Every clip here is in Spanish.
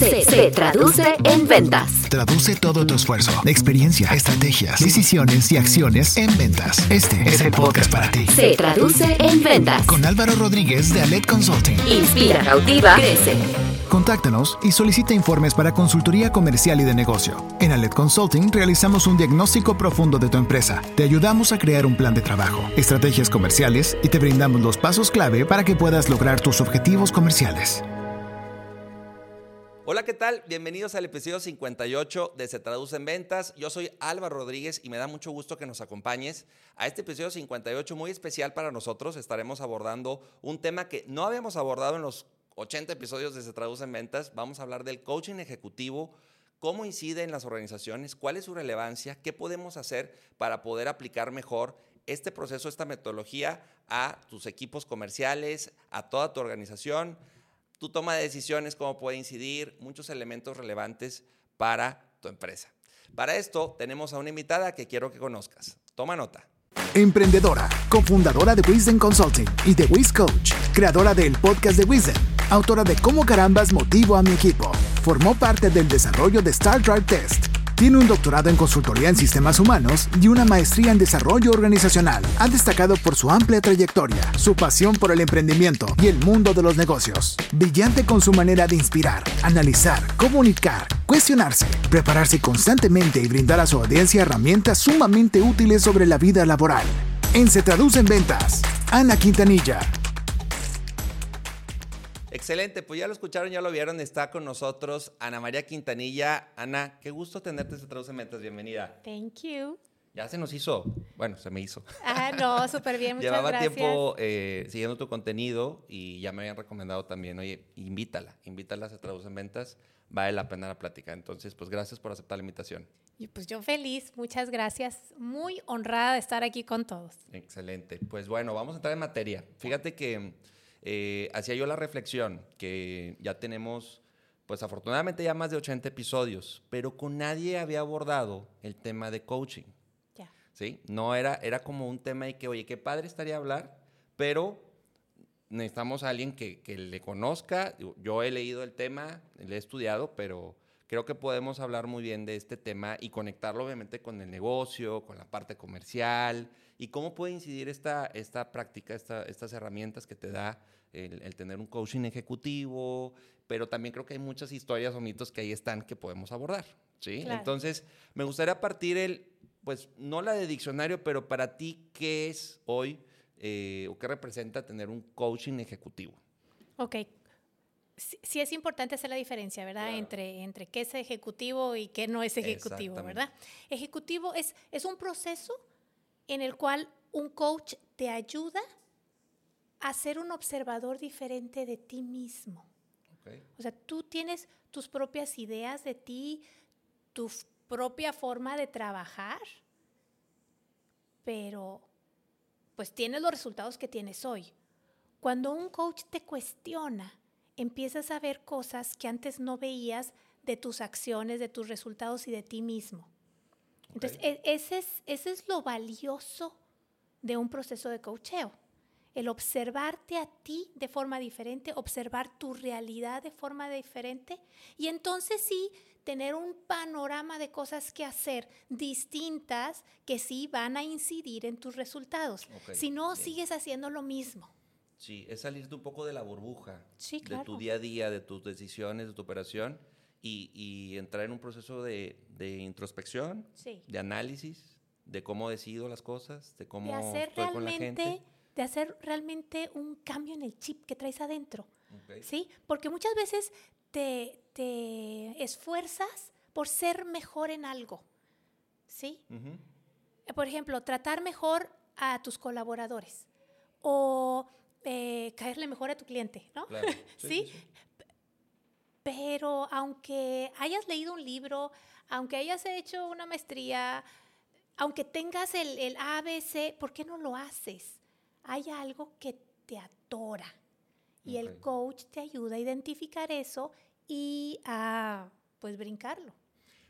Se, se traduce en ventas. Traduce todo tu esfuerzo, experiencia, estrategias, decisiones y acciones en ventas. Este es el podcast para ti. Se traduce en ventas. Con Álvaro Rodríguez de Alet Consulting. Inspira, cautiva, crece. Contáctanos y solicita informes para consultoría comercial y de negocio. En Alet Consulting realizamos un diagnóstico profundo de tu empresa. Te ayudamos a crear un plan de trabajo, estrategias comerciales y te brindamos los pasos clave para que puedas lograr tus objetivos comerciales. Hola, ¿qué tal? Bienvenidos al episodio 58 de Se Traduce en Ventas. Yo soy Álvaro Rodríguez y me da mucho gusto que nos acompañes a este episodio 58 muy especial para nosotros. Estaremos abordando un tema que no habíamos abordado en los 80 episodios de Se Traduce en Ventas. Vamos a hablar del coaching ejecutivo, cómo incide en las organizaciones, cuál es su relevancia, qué podemos hacer para poder aplicar mejor este proceso, esta metodología a tus equipos comerciales, a toda tu organización tu toma de decisiones, cómo puede incidir, muchos elementos relevantes para tu empresa. Para esto tenemos a una invitada que quiero que conozcas. Toma nota. Emprendedora, cofundadora de Wisdom Consulting y de Wiz Coach, creadora del podcast de Wisdom, autora de Cómo carambas motivo a mi equipo. Formó parte del desarrollo de Star Drive Test tiene un doctorado en consultoría en sistemas humanos y una maestría en desarrollo organizacional. Ha destacado por su amplia trayectoria, su pasión por el emprendimiento y el mundo de los negocios. Brillante con su manera de inspirar, analizar, comunicar, cuestionarse, prepararse constantemente y brindar a su audiencia herramientas sumamente útiles sobre la vida laboral. En Se Traduce en Ventas, Ana Quintanilla. Excelente, pues ya lo escucharon, ya lo vieron, está con nosotros Ana María Quintanilla. Ana, qué gusto tenerte en Traduce Metas, bienvenida. Thank you. Ya se nos hizo, bueno, se me hizo. Ah, no, súper bien, muchas Llevaba gracias. tiempo eh, siguiendo tu contenido y ya me habían recomendado también, oye, invítala, invítala a Se Traduce en Ventas, vale la pena la plática. Entonces, pues gracias por aceptar la invitación. Y pues yo feliz, muchas gracias, muy honrada de estar aquí con todos. Excelente, pues bueno, vamos a entrar en materia. Fíjate que eh, hacía yo la reflexión que ya tenemos, pues afortunadamente ya más de 80 episodios, pero con nadie había abordado el tema de coaching. ¿Sí? No era, era como un tema y que, oye, qué padre estaría hablar, pero necesitamos a alguien que, que le conozca. Yo he leído el tema, le he estudiado, pero creo que podemos hablar muy bien de este tema y conectarlo obviamente con el negocio, con la parte comercial y cómo puede incidir esta, esta práctica, esta, estas herramientas que te da el, el, tener un coaching ejecutivo, pero también creo que hay muchas historias o mitos que ahí están que podemos abordar, ¿sí? Claro. Entonces, me gustaría partir el, pues no la de diccionario, pero para ti, ¿qué es hoy eh, o qué representa tener un coaching ejecutivo? Ok. Sí, sí es importante hacer la diferencia, ¿verdad? Claro. Entre, entre qué es ejecutivo y qué no es ejecutivo, ¿verdad? Ejecutivo es, es un proceso en el cual un coach te ayuda a ser un observador diferente de ti mismo. Okay. O sea, tú tienes tus propias ideas de ti, tu propia forma de trabajar, pero pues tienes los resultados que tienes hoy. Cuando un coach te cuestiona, empiezas a ver cosas que antes no veías de tus acciones, de tus resultados y de ti mismo. Entonces, okay. ese, es, ese es lo valioso de un proceso de coacheo. El observarte a ti de forma diferente, observar tu realidad de forma diferente y entonces sí tener un panorama de cosas que hacer distintas que sí van a incidir en tus resultados. Okay, si no, bien. sigues haciendo lo mismo. Sí, es salirte un poco de la burbuja, sí, claro. de tu día a día, de tus decisiones, de tu operación y, y entrar en un proceso de, de introspección, sí. de análisis, de cómo decido las cosas, de cómo de hacer estoy con la realmente, gente. De hacer realmente un cambio en el chip que traes adentro. Okay. ¿Sí? Porque muchas veces te, te, esfuerzas por ser mejor en algo. ¿Sí? Uh -huh. Por ejemplo, tratar mejor a tus colaboradores o eh, caerle mejor a tu cliente, ¿no? Claro. ¿Sí? ¿Sí? sí. Pero aunque hayas leído un libro, aunque hayas hecho una maestría, aunque tengas el, el ABC, ¿por qué no lo haces? Hay algo que te atora y okay. el coach te ayuda a identificar eso y a pues brincarlo.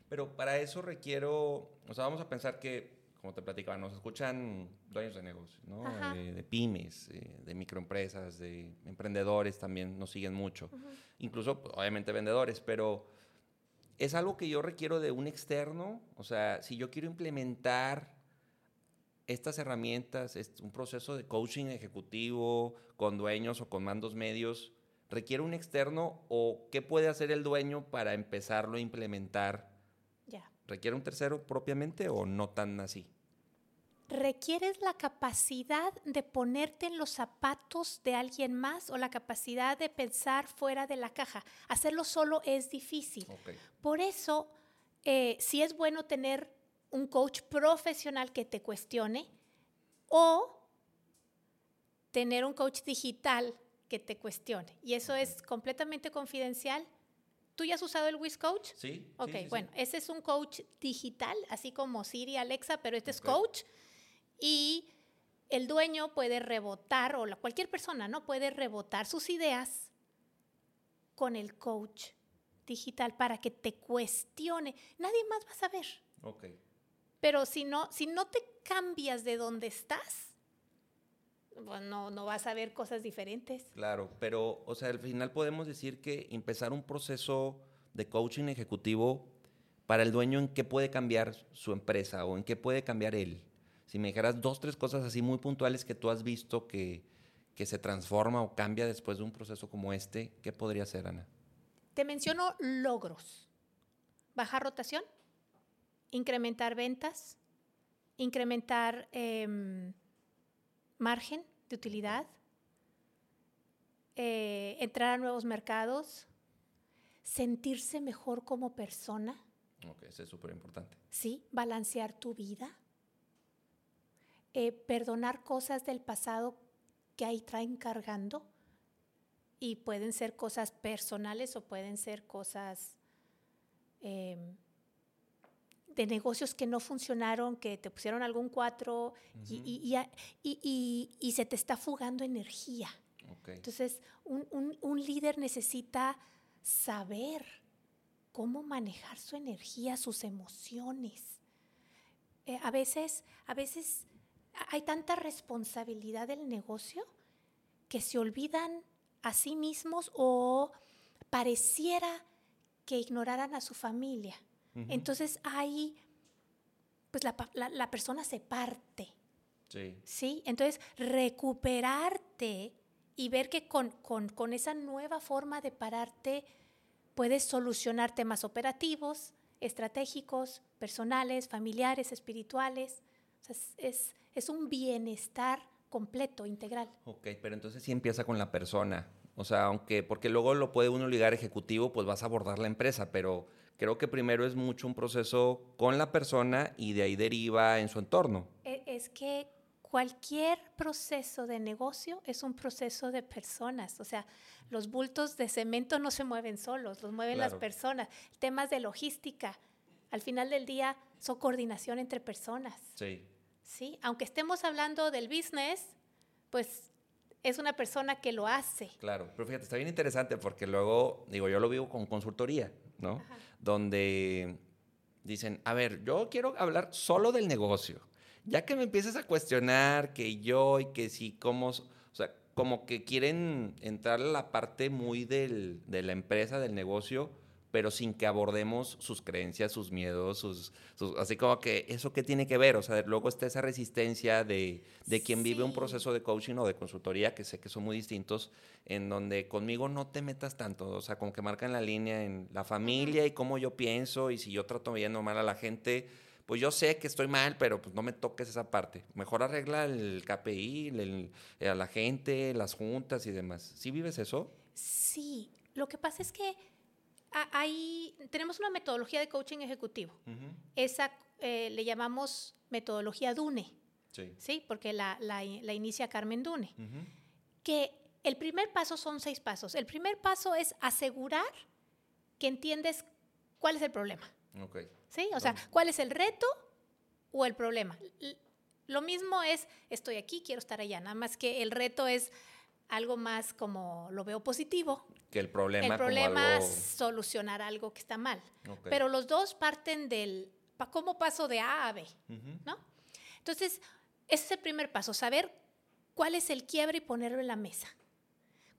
Pero para eso requiero, o sea, vamos a pensar que como te platicaba, nos escuchan dueños de negocios, ¿no? Eh, de pymes, eh, de microempresas, de emprendedores también nos siguen mucho. Incluso, pues, obviamente, vendedores, pero es algo que yo requiero de un externo. O sea, si yo quiero implementar estas herramientas, es un proceso de coaching ejecutivo con dueños o con mandos medios, ¿requiere un externo o qué puede hacer el dueño para empezarlo a implementar? ¿Requiere un tercero propiamente o no tan así? requieres la capacidad de ponerte en los zapatos de alguien más o la capacidad de pensar fuera de la caja. Hacerlo solo es difícil. Por eso, eh, sí es bueno tener un coach profesional que te cuestione o tener un coach digital que te cuestione. Y eso es completamente confidencial. ¿Tú ya has usado el Wiz Coach? Sí. Ok, sí, sí, sí. bueno, ese es un coach digital, así como Siri, Alexa, pero este es Ok. coach. Y el dueño puede rebotar, o la, cualquier persona, ¿no? Puede rebotar sus ideas con el coach digital para que te cuestione. Nadie más va a saber. Ok. Pero si no, si no te cambias de donde estás, pues no, no vas a ver cosas diferentes. Claro, pero, o sea, al final podemos decir que empezar un proceso de coaching ejecutivo para el dueño en qué puede cambiar su empresa o en qué puede cambiar él. Si me dijeras dos, tres cosas así muy puntuales que tú has visto que, que se transforma o cambia después de un proceso como este, ¿qué podría ser, Ana? Te menciono logros. Bajar rotación, incrementar ventas, incrementar em, margen de utilidad, eh, entrar a nuevos mercados, sentirse mejor como persona, Ok, eso es súper importante. ¿sí? Balancear tu vida, eh, perdonar cosas del pasado que ahí traen cargando y pueden ser cosas personales o pueden ser cosas em, de negocios que no funcionaron, que te pusieron algún cuatro y- y, y a- y- y- y se te está fugando energía. Entonces, un, un- un líder necesita saber cómo manejar su energía, sus emociones. Eh, a veces, a veces hay tanta responsabilidad del negocio que se olvidan a sí mismos o pareciera que ignoraran a su familia. Entonces ahí, pues la, la- la persona se parte. Sí. ¿sí? Entonces, recuperarte y ver que con, con- con esa nueva forma de pararte puedes solucionar temas operativos, estratégicos, personales, familiares, espirituales. O sea, es, es- es un bienestar completo, integral. Ok, pero entonces sí empieza con la persona. O sea, aunque, porque luego lo puede uno ligar ejecutivo, pues vas a abordar la empresa, pero creo que primero es mucho un proceso con la persona y de ahí deriva en su entorno. E- Es que cualquier proceso de negocio es un proceso de personas. O sea, los bultos de cemento no se mueven solos, los mueven las Claro. personas. Temas de logística, al final del día, son coordinación entre personas. Sí. ¿sí? Aunque estemos hablando del business, pues es una persona que lo hace. Claro, pero fíjate, está bien interesante porque luego, digo, yo lo vivo con consultoría, ¿no? Donde dicen, a ver, yo quiero hablar solo del negocio. Ya que me empieces a cuestionar que yo y que sí, cómo, o sea, como que quieren entrar a la parte muy del, de la empresa, del negocio, pero sin que abordemos sus creencias, sus miedos, sus, sus- así como que eso qué tiene que ver, o sea, luego está esa resistencia de, de quien vive un Sí. proceso de coaching o de consultoría, que sé que son muy distintos, en donde conmigo no te metas tanto, o sea, como que marcan la línea en la familia y cómo yo pienso y si yo trato bien o mal a la gente, pues yo sé que estoy mal, pero pues no me toques esa parte. Mejor arregla el KPI, el- eh, a la gente, las juntas y demás. ¿Sí vives eso? Sí, lo que pasa es que a- hay, tenemos una metodología de coaching ejecutivo. Esa eh, le llamamos metodología DUNE, Sí. ¿sí? Porque la, la i- la inicia Carmen Dune. Que el primer paso son seis pasos. El primer paso es asegurar que entiendes cuál es el problema. Ok. ¿Sí? O sea, ¿cuál es el reto o el problema? Lo mismo es, estoy aquí, quiero estar allá, nada más que el reto es algo más como lo veo positivo. Que el problema el problema como es algo... solucionar algo que está mal. Ok. Pero los dos parten del, ¿cómo paso de A a B? Ujú. ¿no? Entonces, ese es el primer paso, saber cuál es el quiebre y ponerlo en la mesa.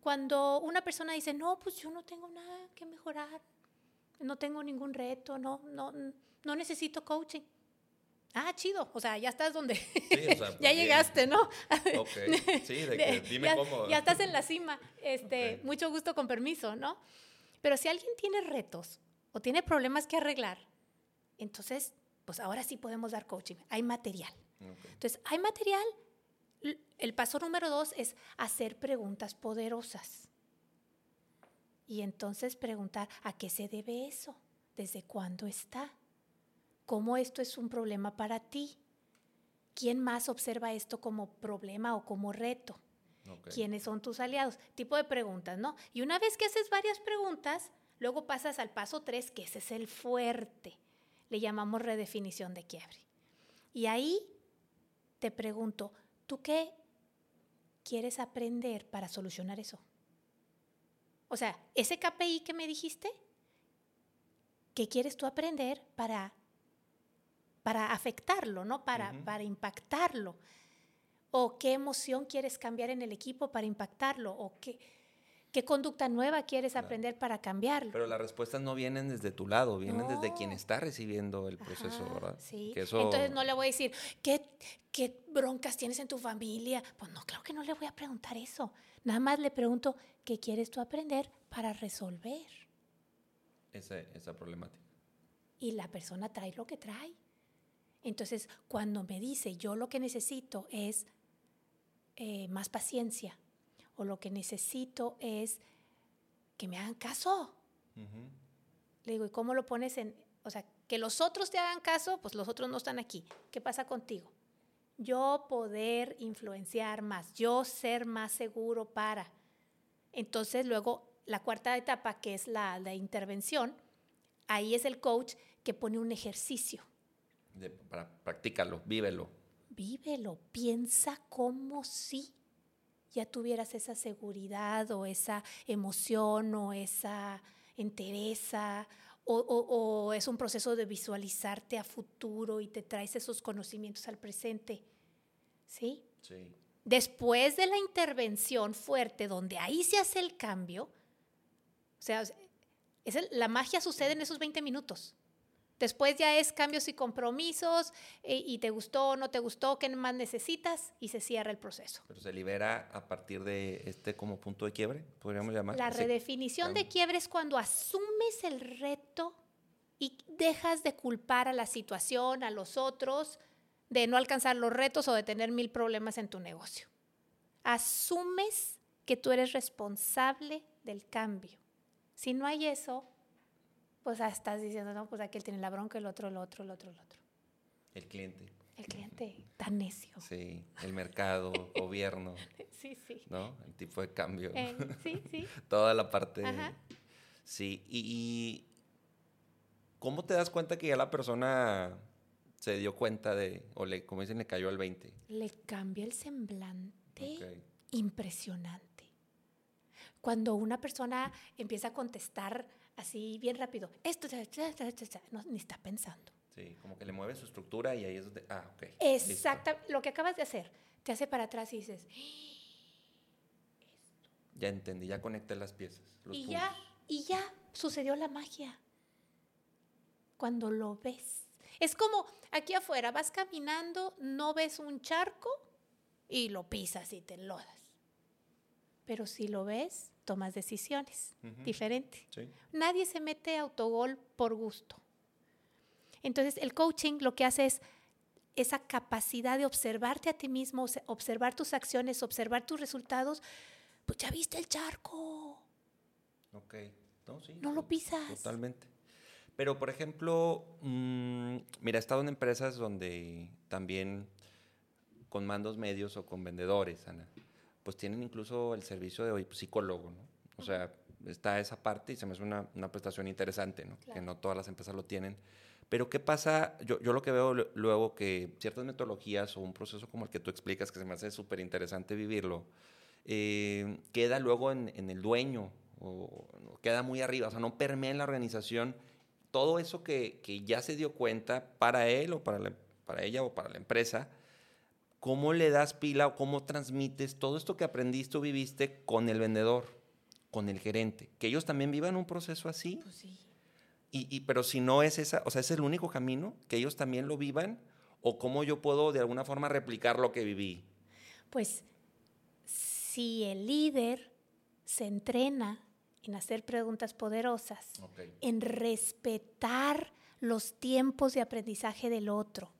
Cuando una persona dice, no, pues yo no tengo nada que mejorar, no tengo ningún reto, no, no, no necesito coaching. Ah, chido, o sea, ya estás donde, Sí, o sea, ya pues, llegaste, ¿no? Ok, sí, de que dime ya, cómo. ya estás en la cima, este, Ok. mucho gusto con permiso, ¿no? Pero si alguien tiene retos o tiene problemas que arreglar, entonces, pues ahora sí podemos dar coaching, hay material. Ok. Entonces, hay material. El paso número dos es hacer preguntas poderosas. Y entonces preguntar, ¿a qué se debe eso? ¿Desde cuándo está? ¿Cómo esto es un problema para ti? ¿Quién más observa esto como problema o como reto? ¿Quiénes son tus aliados? Tipo de preguntas, ¿no? Y una vez que haces varias preguntas, luego pasas al paso tres, que ese es el fuerte. Le llamamos redefinición de quiebre. Y ahí te pregunto, ¿tú qué quieres aprender para solucionar eso? O sea, ese KPI que me dijiste, ¿qué quieres tú aprender para, para afectarlo, ¿no? Para, Ujú. para impactarlo. ¿O qué emoción quieres cambiar en el equipo para impactarlo? ¿O qué, qué conducta nueva quieres Claro. aprender para cambiarlo? Pero las respuestas no vienen desde tu lado, vienen desde quien está recibiendo el proceso, Ajá, ¿verdad? Sí. Que eso- Entonces no le voy a decir, ¿qué, ¿qué broncas tienes en tu familia? Pues no, claro que no le voy a preguntar eso. Nada más le pregunto, ¿qué quieres tú aprender para resolver? ese- esa problemática. Y la persona trae lo que trae. Entonces, cuando me dice, yo lo que necesito es eh, más paciencia, o lo que necesito es que me hagan caso. Le digo, ¿y cómo lo pones en, o sea, que los otros te hagan caso, pues los otros no están aquí. ¿Qué pasa contigo? Yo poder influenciar más, yo ser más seguro para. Entonces luego la cuarta etapa, que es la, la intervención, ahí es el coach que pone un ejercicio. De- para practícalo, vívelo. Vívelo, piensa como si ya tuvieras esa seguridad o esa emoción o esa entereza o, o- o es un proceso de visualizarte a futuro y te traes esos conocimientos al presente. ¿Sí? Sí. Después de la intervención fuerte, donde ahí se hace el cambio, o sea, es el- la magia sucede en esos 20 minutos. Después ya es cambios y compromisos, eh, y te gustó o no te gustó, qué más necesitas, y se cierra el proceso. Pero se libera a partir de este como punto de quiebre, podríamos llamar. La redefinición de cambio. quiebre es cuando asumes el reto y dejas de culpar a la situación, a los otros, de no alcanzar los retos o de tener mil problemas en tu negocio. Asumes que tú eres responsable del cambio. Si no hay eso, pues ah, estás diciendo, no, pues aquel tiene la bronca, el otro, el otro, el otro, el otro. El cliente. El cliente tan necio. Sí, el mercado, gobierno, Sí, sí. ¿no? El tipo de cambio. Eh, sí, sí. Toda la parte. Ajá. Sí, y, y ¿cómo te das cuenta que ya la persona se dio cuenta de, o le, como dicen, le cayó al 20? Le cambia el semblante. Ok. impresionante. Cuando una persona empieza a contestar así bien rápido, esto, ta, ta, ta, no, ni está pensando. Sí, como que le mueve su estructura y ahí es donde, ah, ok. listo. Exacta, lo que acabas de hacer, te hace para atrás y dices, Ya entendí, ya conecté las piezas. Los y puntos. ya, y ya sucedió la magia. Cuando lo ves. Es como aquí afuera, vas caminando, no ves un charco y lo pisas y te enlodas. Pero si lo ves, tomas decisiones Ujú. diferentes. Sí. Nadie se mete autogol por gusto. Entonces, el coaching lo que hace es esa capacidad de observarte a ti mismo, obse- observar tus acciones, observar tus resultados. Pues ya viste el charco. Ok. No, sí, No lo pisas. Totalmente. Pero, por ejemplo, mm, mira, he estado en empresas donde también con mandos medios o con vendedores, Ana, pues tienen incluso el servicio de hoy psicólogo, ¿no? O sea, está esa parte y se me hace una, una prestación interesante, ¿no? Que no todas las empresas lo tienen. Pero ¿qué pasa? Yo, yo lo que veo lu- luego que ciertas metodologías o un proceso como el que tú explicas, que se me hace súper interesante vivirlo, eh, queda luego en, en el dueño o, o queda muy arriba, o sea, no permea en la organización todo eso que, que ya se dio cuenta para él o para, la- para ella o para la empresa, ¿cómo le das pila o cómo transmites todo esto que aprendiste o viviste con el vendedor, con el gerente? Que ellos también vivan un proceso así. Pues sí. Y, y- pero si no es esa, o sea, es el único camino, que ellos también lo vivan, o cómo yo puedo de alguna forma replicar lo que viví. Pues si el líder se entrena en hacer preguntas poderosas, en respetar los tiempos de aprendizaje del otro,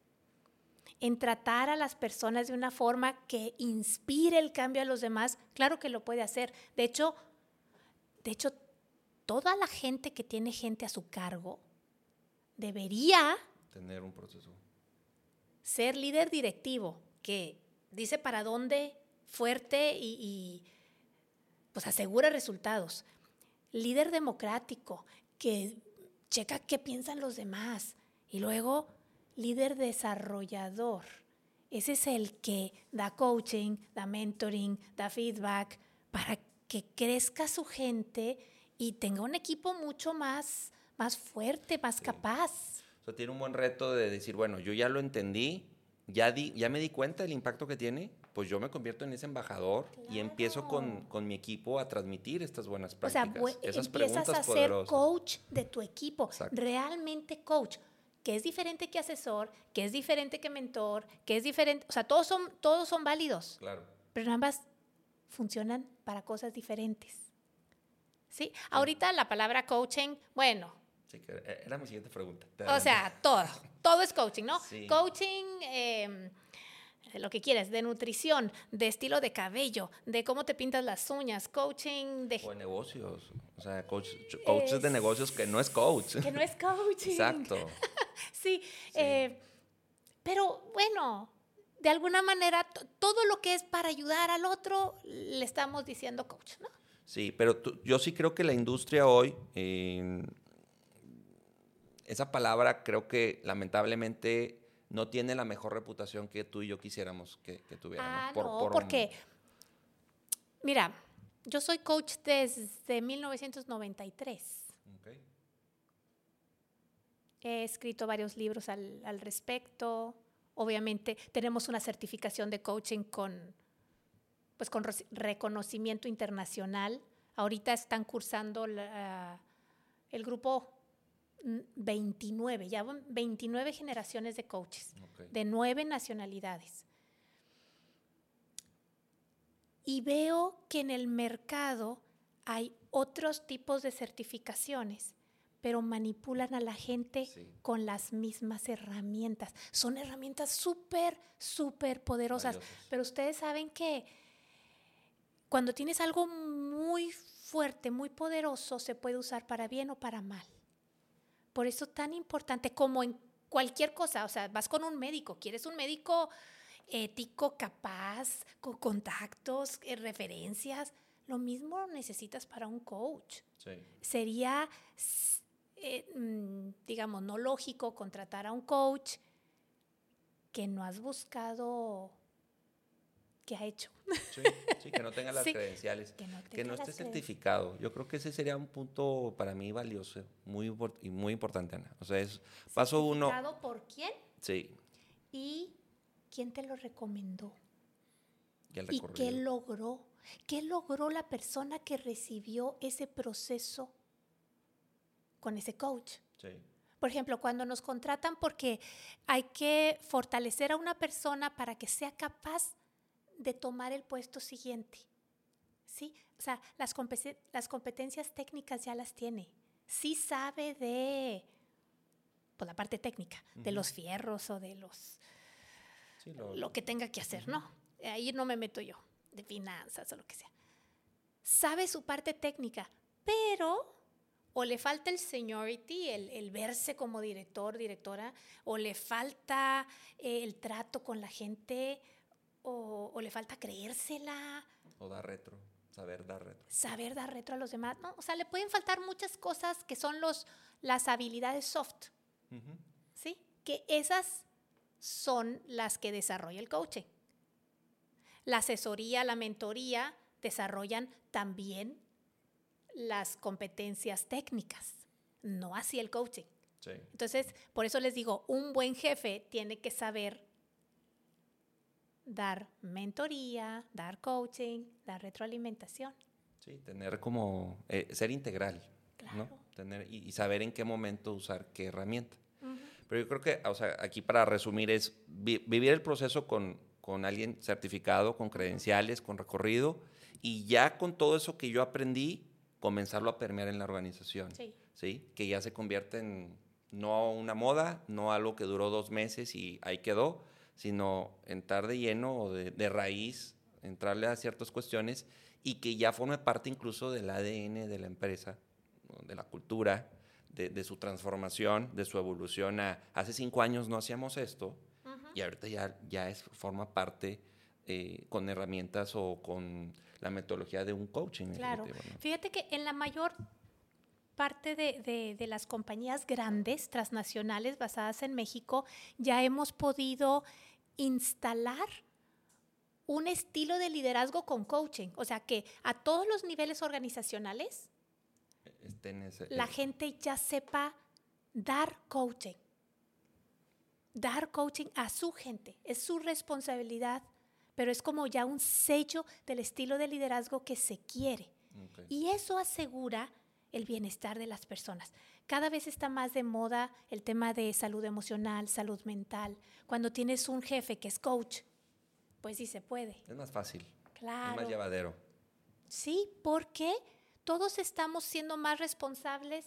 en tratar a las personas de una forma que inspire el cambio a los demás, claro que lo puede hacer. De hecho, de hecho, toda la gente que tiene gente a su cargo debería Tener un proceso. ser líder directivo, que dice para dónde fuerte y, y, pues asegura resultados. Líder democrático, que checa qué piensan los demás. Y luego, líder desarrollador. Ese es el que da coaching, da mentoring, da feedback para que crezca su gente y tenga un equipo mucho más, más fuerte, más capaz. O sea, tiene un buen reto de decir, bueno, yo ya lo entendí, ya, di, ya me di cuenta del impacto que tiene, pues yo me convierto en ese embajador y empiezo con, con mi equipo a transmitir estas buenas O sea, prácticas, esas empiezas preguntas a ser poderosas. coach de tu equipo, Exacto. realmente coach, que es diferente que asesor, que es diferente que mentor, que es diferente, o sea, todos son, todos son válidos, Claro. pero ambas funcionan para cosas diferentes. ¿Sí? Ahorita la palabra coaching, bueno, Sí, que era mi siguiente pregunta. O sea, todo, todo es coaching, ¿no? Sí. Coaching, eh, lo que quieres, de nutrición, de estilo de cabello, de cómo te pintas las uñas, coaching de... O de negocios. O sea, coach, coaches de negocios que no es coach. Que no es coaching. Exacto. Sí, eh, pero bueno, de alguna manera to- todo lo que es para ayudar al otro le estamos diciendo coach, ¿no? Sí, pero tú- yo sí creo que la industria hoy, eh, esa palabra creo que lamentablemente no tiene la mejor reputación que tú y yo quisiéramos que, que tuviera. Ah, Por- no, por- porque, mira, yo soy coach desde 1993. Ok. He escrito varios libros al, al respecto. Obviamente tenemos una certificación de coaching con, pues, con reconocimiento internacional. Ahorita están cursando la- el grupo 29, ya van 29 generaciones de coaches de nueve nacionalidades. Y veo que en el mercado hay otros tipos de certificaciones, pero manipulan a la gente Sí. con las mismas herramientas. Son herramientas súper, súper poderosas. Pero ustedes saben que cuando tienes algo muy fuerte, muy poderoso, se puede usar para bien o para mal. Por eso tan importante como en cualquier cosa, o sea, vas con un médico, quieres un médico ético, capaz, con contactos, eh, referencias, lo mismo necesitas para un coach. Sí. Sería, eh, mm, digamos, no lógico contratar a un coach que no has buscado qué ha hecho. Sí, sí, que no tenga las Sí, credenciales. que no Que esté certificado. Yo creo que ese sería un punto para mí valioso muy, y muy importante, Ana. O sea, es paso uno. ¿Certificado por quién? Sí, ¿Y quién te lo recomendó? y el ¿Y recorrido. qué logró? ¿Qué logró la persona que recibió ese proceso con ese coach? Sí. Por ejemplo, cuando nos contratan porque hay que fortalecer a una persona para que sea capaz de tomar el puesto siguiente. ¿Sí? O sea, las, competencias técnicas ya las tiene. Sí sabe de pues, la parte técnica, de los fierros o de los Sí, lo- lo que tenga que hacer, ¿no? Ahí no me meto yo, de finanzas o lo que sea. Sabe su parte técnica, pero o le falta el seniority, el, el verse como director, directora, o le falta eh, el trato con la gente, o, o le falta creérsela, O dar retro, saber dar retro. saber dar retro a los demás, ¿no? O sea, le pueden faltar muchas cosas que son los, las habilidades soft. ¿sí? Que esas son las que desarrolla el coaching. La asesoría, la mentoría desarrollan también las competencias técnicas, no así el coaching. Sí. Entonces, por eso les digo, un buen jefe tiene que saber dar mentoría, dar coaching, dar retroalimentación. Sí, tener como, eh, ser integral, ¿no? Claro. Tener, y, y saber en qué momento usar qué herramienta. Pero yo creo que, o sea, aquí para resumir es vi- vivir el proceso con, con alguien certificado, con credenciales, con recorrido, y ya con todo eso que yo aprendí, comenzarlo a permear en la organización. Sí. ¿sí? Que ya se convierte en no una moda, no algo que duró dos meses y ahí quedó, sino entrar de lleno o de, de raíz, entrarle a ciertas cuestiones y que ya forme parte incluso del ADN de la empresa, de la cultura, de, de su transformación, de su evolución a hace cinco años no hacíamos esto y ahorita ya, ya es, forma parte eh, con herramientas o con la metodología de un coaching. Claro. ejecutivo, ¿no? Fíjate que en la mayor parte de, de- de las compañías grandes, transnacionales, basadas en México, ya hemos podido instalar un estilo de liderazgo con coaching. O sea que a todos los niveles organizacionales, Este, ese- la gente ya sepa dar coaching. Dar coaching a su gente. Es su responsabilidad, pero es como ya un sello del estilo de liderazgo que se quiere. Y eso asegura el bienestar de las personas. Cada vez está más de moda el tema de salud emocional, salud mental. Cuando tienes un jefe que es coach, pues sí se puede. Es más fácil. Es Claro. más llevadero. Sí, porque todos estamos siendo más responsables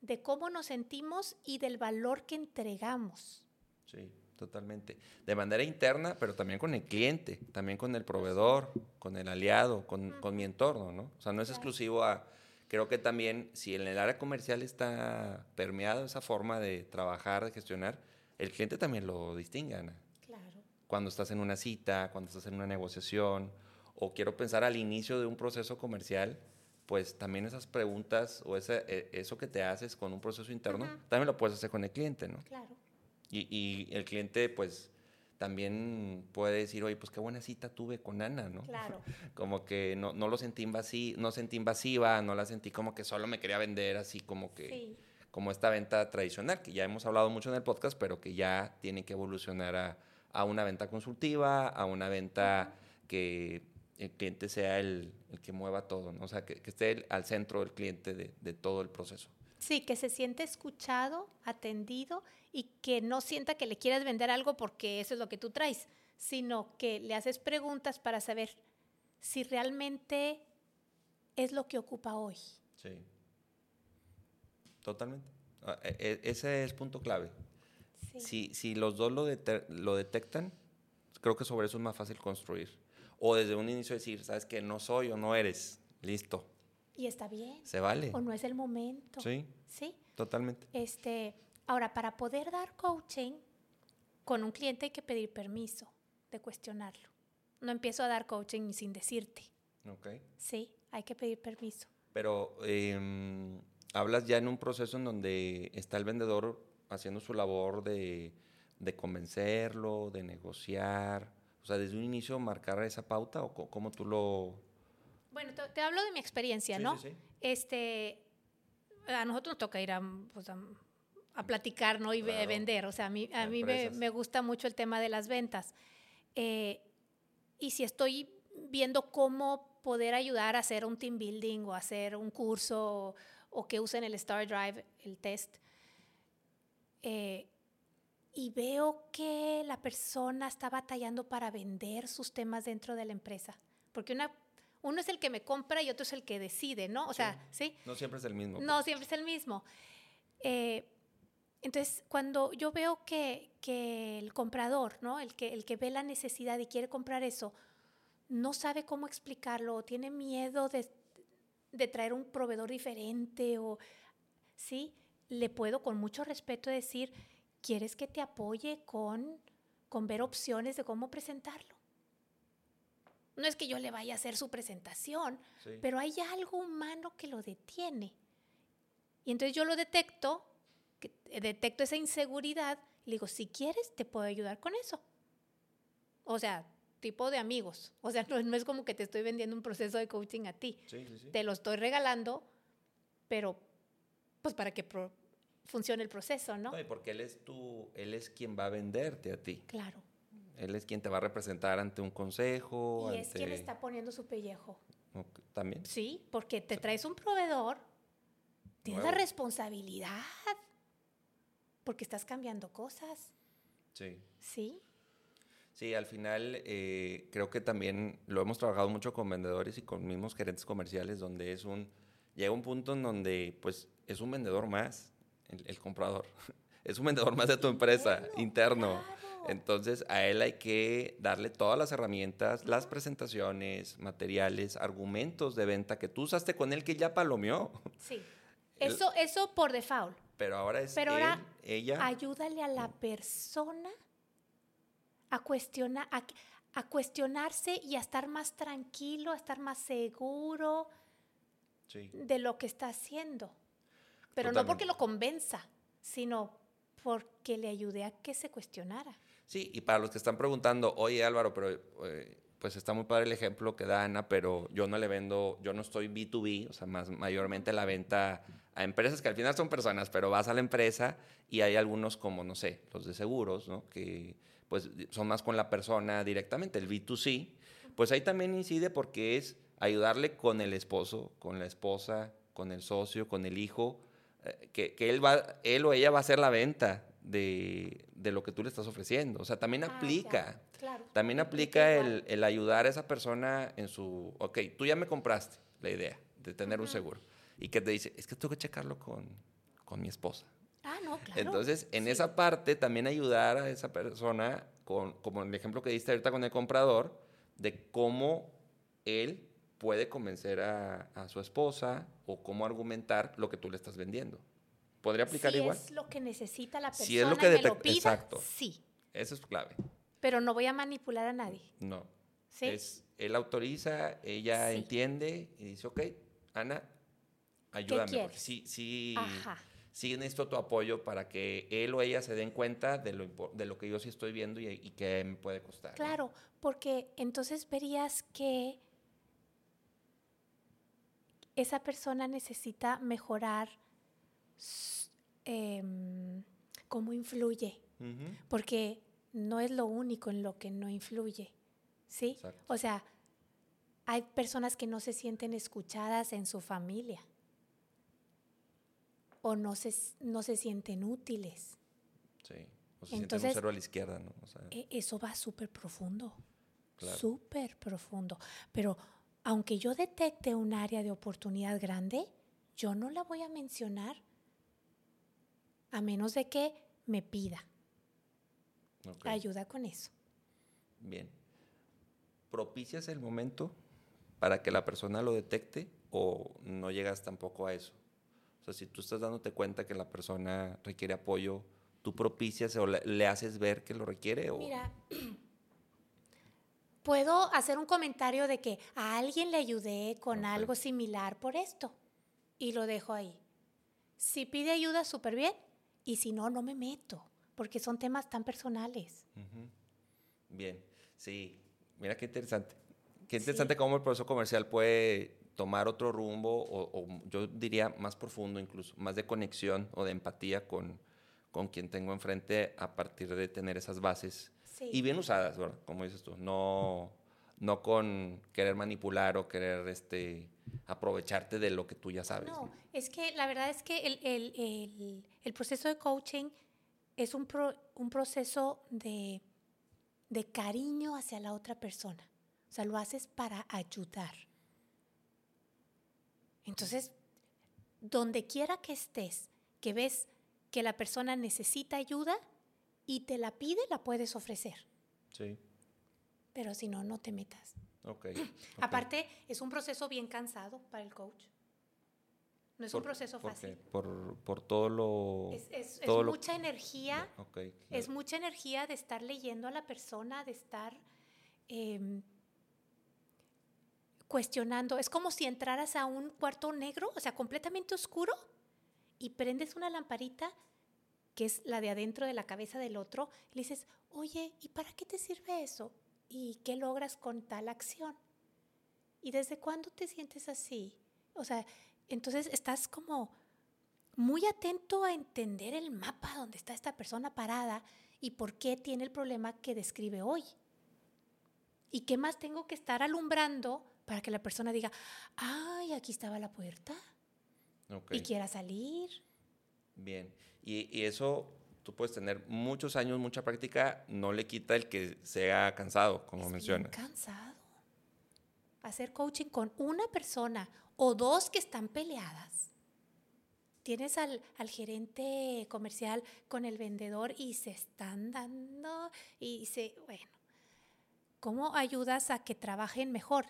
de cómo nos sentimos y del valor que entregamos. Sí, totalmente. De manera interna, pero también con el cliente, también con el proveedor, con el aliado, con, con mi entorno, ¿no? O sea, no es Claro. exclusivo a... Creo que también, si en el área comercial está permeado esa forma de trabajar, de gestionar, el cliente también lo distingue, Ana. Claro. Cuando estás en una cita, cuando estás en una negociación, o quiero pensar al inicio de un proceso comercial, pues también esas preguntas o ese, eh, eso que te haces con un proceso interno, también lo puedes hacer con el cliente, ¿no? Claro. Y, y el cliente, pues, también puede decir, oye, pues qué buena cita tuve con Ana, ¿no? Claro. Como que no, no lo sentí invasiva, no sentí invasiva, no la sentí como que solo me quería vender así como que, Sí. como esta venta tradicional, que ya hemos hablado mucho en el podcast, pero que ya tiene que evolucionar a, a una venta consultiva, a una venta que el cliente sea el, el que mueva todo, ¿no? O sea, que, que esté el- al centro del cliente de, de todo el proceso. Sí, que se siente escuchado, atendido y que no sienta que le quieras vender algo porque eso es lo que tú traes, sino que le haces preguntas para saber si realmente es lo que ocupa hoy. Sí. Totalmente. Ah, e- e- ese es punto clave. Sí. Si, si los dos lo, dete- lo detectan, creo que sobre eso es más fácil construir. O desde un inicio decir, sabes que no soy o no eres. Listo. Y está bien. Se vale. O no es el momento. Sí, Sí. totalmente. Este, ahora, para poder dar coaching con un cliente hay que pedir permiso de cuestionarlo. No empiezo a dar coaching sin decirte. Ok. Sí, hay que pedir permiso. Pero em, hablas ya en un proceso en donde está el vendedor haciendo su labor de, de convencerlo, de negociar. O sea, desde un inicio marcar esa pauta o cómo tú lo... Bueno, te, te hablo de mi experiencia, Sí, ¿no? sí, sí. Este, a nosotros nos toca ir a, pues, a, a platicar, ¿no? Y Claro. vender. O sea, a mí, a mí me, me gusta mucho el tema de las ventas. Eh, y si estoy viendo cómo poder ayudar a hacer un team building o hacer un curso o, o que usen el Star Drive, el test, eh, y veo que la persona está batallando para vender sus temas dentro de la empresa. Porque una, uno es el que me compra y otro es el que decide, ¿no? O sea, ¿sí? No siempre es el mismo. No, siempre es el mismo. Eh, entonces, cuando yo veo que, que el comprador, ¿no? El que, el que ve la necesidad y quiere comprar eso, no sabe cómo explicarlo, o tiene miedo de, de traer un proveedor diferente, o sí, le puedo con mucho respeto decir, ¿quieres que te apoye con, con ver opciones de cómo presentarlo? No es que yo le vaya a hacer su presentación, Sí. pero hay algo humano que lo detiene. Y entonces yo lo detecto, que- detecto esa inseguridad, le digo, si quieres, te puedo ayudar con eso. O sea, tipo de amigos. O sea, no, no es como que te estoy vendiendo un proceso de coaching a ti. Sí, sí, sí. Te lo estoy regalando, pero pues para que pro- funcione el proceso, ¿no? Porque él es tú, él es quien va a venderte a ti. Claro. Él es quien te va a representar ante un consejo. Y es quien está poniendo su pellejo. También. Sí, porque te traes un proveedor, tienes la responsabilidad, porque estás cambiando cosas, Sí. ¿sí? Sí, al final eh, creo que también lo hemos trabajado mucho con vendedores y con mismos gerentes comerciales, donde es un, llega un punto en donde pues es un vendedor más, el, el comprador, es un vendedor más de tu empresa, Interno, interno. claro. Entonces a él hay que darle todas las herramientas, las presentaciones, materiales, argumentos de venta que tú usaste con él que ya palomeó, Sí. Eso, eso por default. Pero ahora es Pero él, ahora ella. Ayúdale a la persona a, cuestiona- a, a cuestionarse y a estar más tranquilo, a estar más seguro Sí. de lo que está haciendo. Pero no porque lo convenza, sino porque le ayude a que se cuestionara. Sí, y para los que están preguntando, oye Álvaro, pero eh, pues está muy padre el ejemplo que da Ana, pero yo no le vendo, yo no estoy B2B, o sea, más mayormente la venta a empresas que al final son personas, pero vas a la empresa y hay algunos como, no sé, los de seguros, ¿no? Que pues son más con la persona directamente, el B2C, pues ahí también incide porque es ayudarle con el esposo, con la esposa, con el socio, con el hijo, eh, que, que él, va, él o ella va a hacer la venta de, de lo que tú le estás ofreciendo. O sea, también Ah, ya, aplica. claro. También Aplica el, el ayudar a esa persona en su, ok, tú ya me compraste la idea de tener un seguro. Y que te dice, es que tengo que checarlo con, con mi esposa. Ah, no, claro. Entonces, en Sí. esa parte también ayudar a esa persona, con, como el ejemplo que diste ahorita con el comprador, de cómo él puede convencer a, a su esposa o cómo argumentar lo que tú le estás vendiendo. ¿Podría aplicar si igual? es lo que necesita la persona Si es lo y que me lo detec- pida, exacto. sí. Eso es clave. Pero no voy a manipular a nadie. No. ¿Sí? Es, él autoriza, ella Sí. entiende y dice, ok, Ana, ayúdame. porque sí, sí, Ajá. sí necesito tu apoyo para que él o ella se den cuenta de lo, de lo que yo sí estoy viendo y, y que me puede costar. ¿no? Claro, porque entonces verías que esa persona necesita mejorar em, cómo influye, porque no es lo único en lo que no influye, ¿sí? Exacto. O sea, hay personas que no se sienten escuchadas en su familia o no se, no se sienten útiles. Sí. O se siente un Entonces- cero a la izquierda, ¿no? O sea, E- Eso va súper profundo. Claro. Súper profundo. Pero aunque yo detecte un área de oportunidad grande, yo no la voy a mencionar a menos de que me pida ayuda con eso. Bien. ¿Propicias el momento para que la persona lo detecte o no llegas tampoco a eso? O sea, si tú estás dándote cuenta que la persona requiere apoyo, ¿tú propicias o le, le haces ver que lo requiere? O... Mira, puedo hacer un comentario de que a alguien le ayudé con algo similar por esto y lo dejo ahí. Si pide ayuda, súper bien. Y si no, no me meto, porque son temas tan personales. Bien, sí. Mira qué interesante. Qué Sí. interesante cómo el proceso comercial puede tomar otro rumbo o, o yo diría más profundo incluso, más de conexión o de empatía con, con quien tengo enfrente a partir de tener esas bases Sí. y bien usadas, ¿verdad? Como dices tú, no, no con querer manipular o querer este, aprovecharte de lo que tú ya sabes. No, es que la verdad es que el, el- el- el proceso de coaching es un, pro- un proceso de, de cariño hacia la otra persona. O sea, lo haces para ayudar. Entonces, donde quiera que estés, que ves que la persona necesita ayuda y te la pide, la puedes ofrecer. Sí, Pero si no, no te metas. ok. ok. Aparte, es un proceso bien cansado para el coach. No es un proceso ¿por fácil. Por, por todo lo... Es, es- es todo lo- mucha energía, Ok, es mucha energía de estar leyendo a la persona, de estar em, cuestionando. Es como si entraras a un cuarto negro, o sea, completamente oscuro, y prendes una lamparita, que es la de adentro de la cabeza del otro, y le dices, oye, ¿y para qué te sirve eso? ¿Y qué logras con tal acción? ¿Y desde cuándo te sientes así? O sea, entonces estás como muy atento a entender el mapa donde está esta persona parada y por qué tiene el problema que describe hoy. ¿Y qué más tengo que estar alumbrando para que la persona diga, ay, aquí estaba la puerta Ok. y quiera salir? Bien. Y, y eso tú puedes tener muchos años, mucha práctica, no le quita el que sea cansado, como Es bien mencionas. cansado. Hacer coaching con una persona o dos que están peleadas. Tienes al, al gerente comercial con el vendedor y se están dando y se, bueno, ¿cómo ayudas a que trabajen mejor?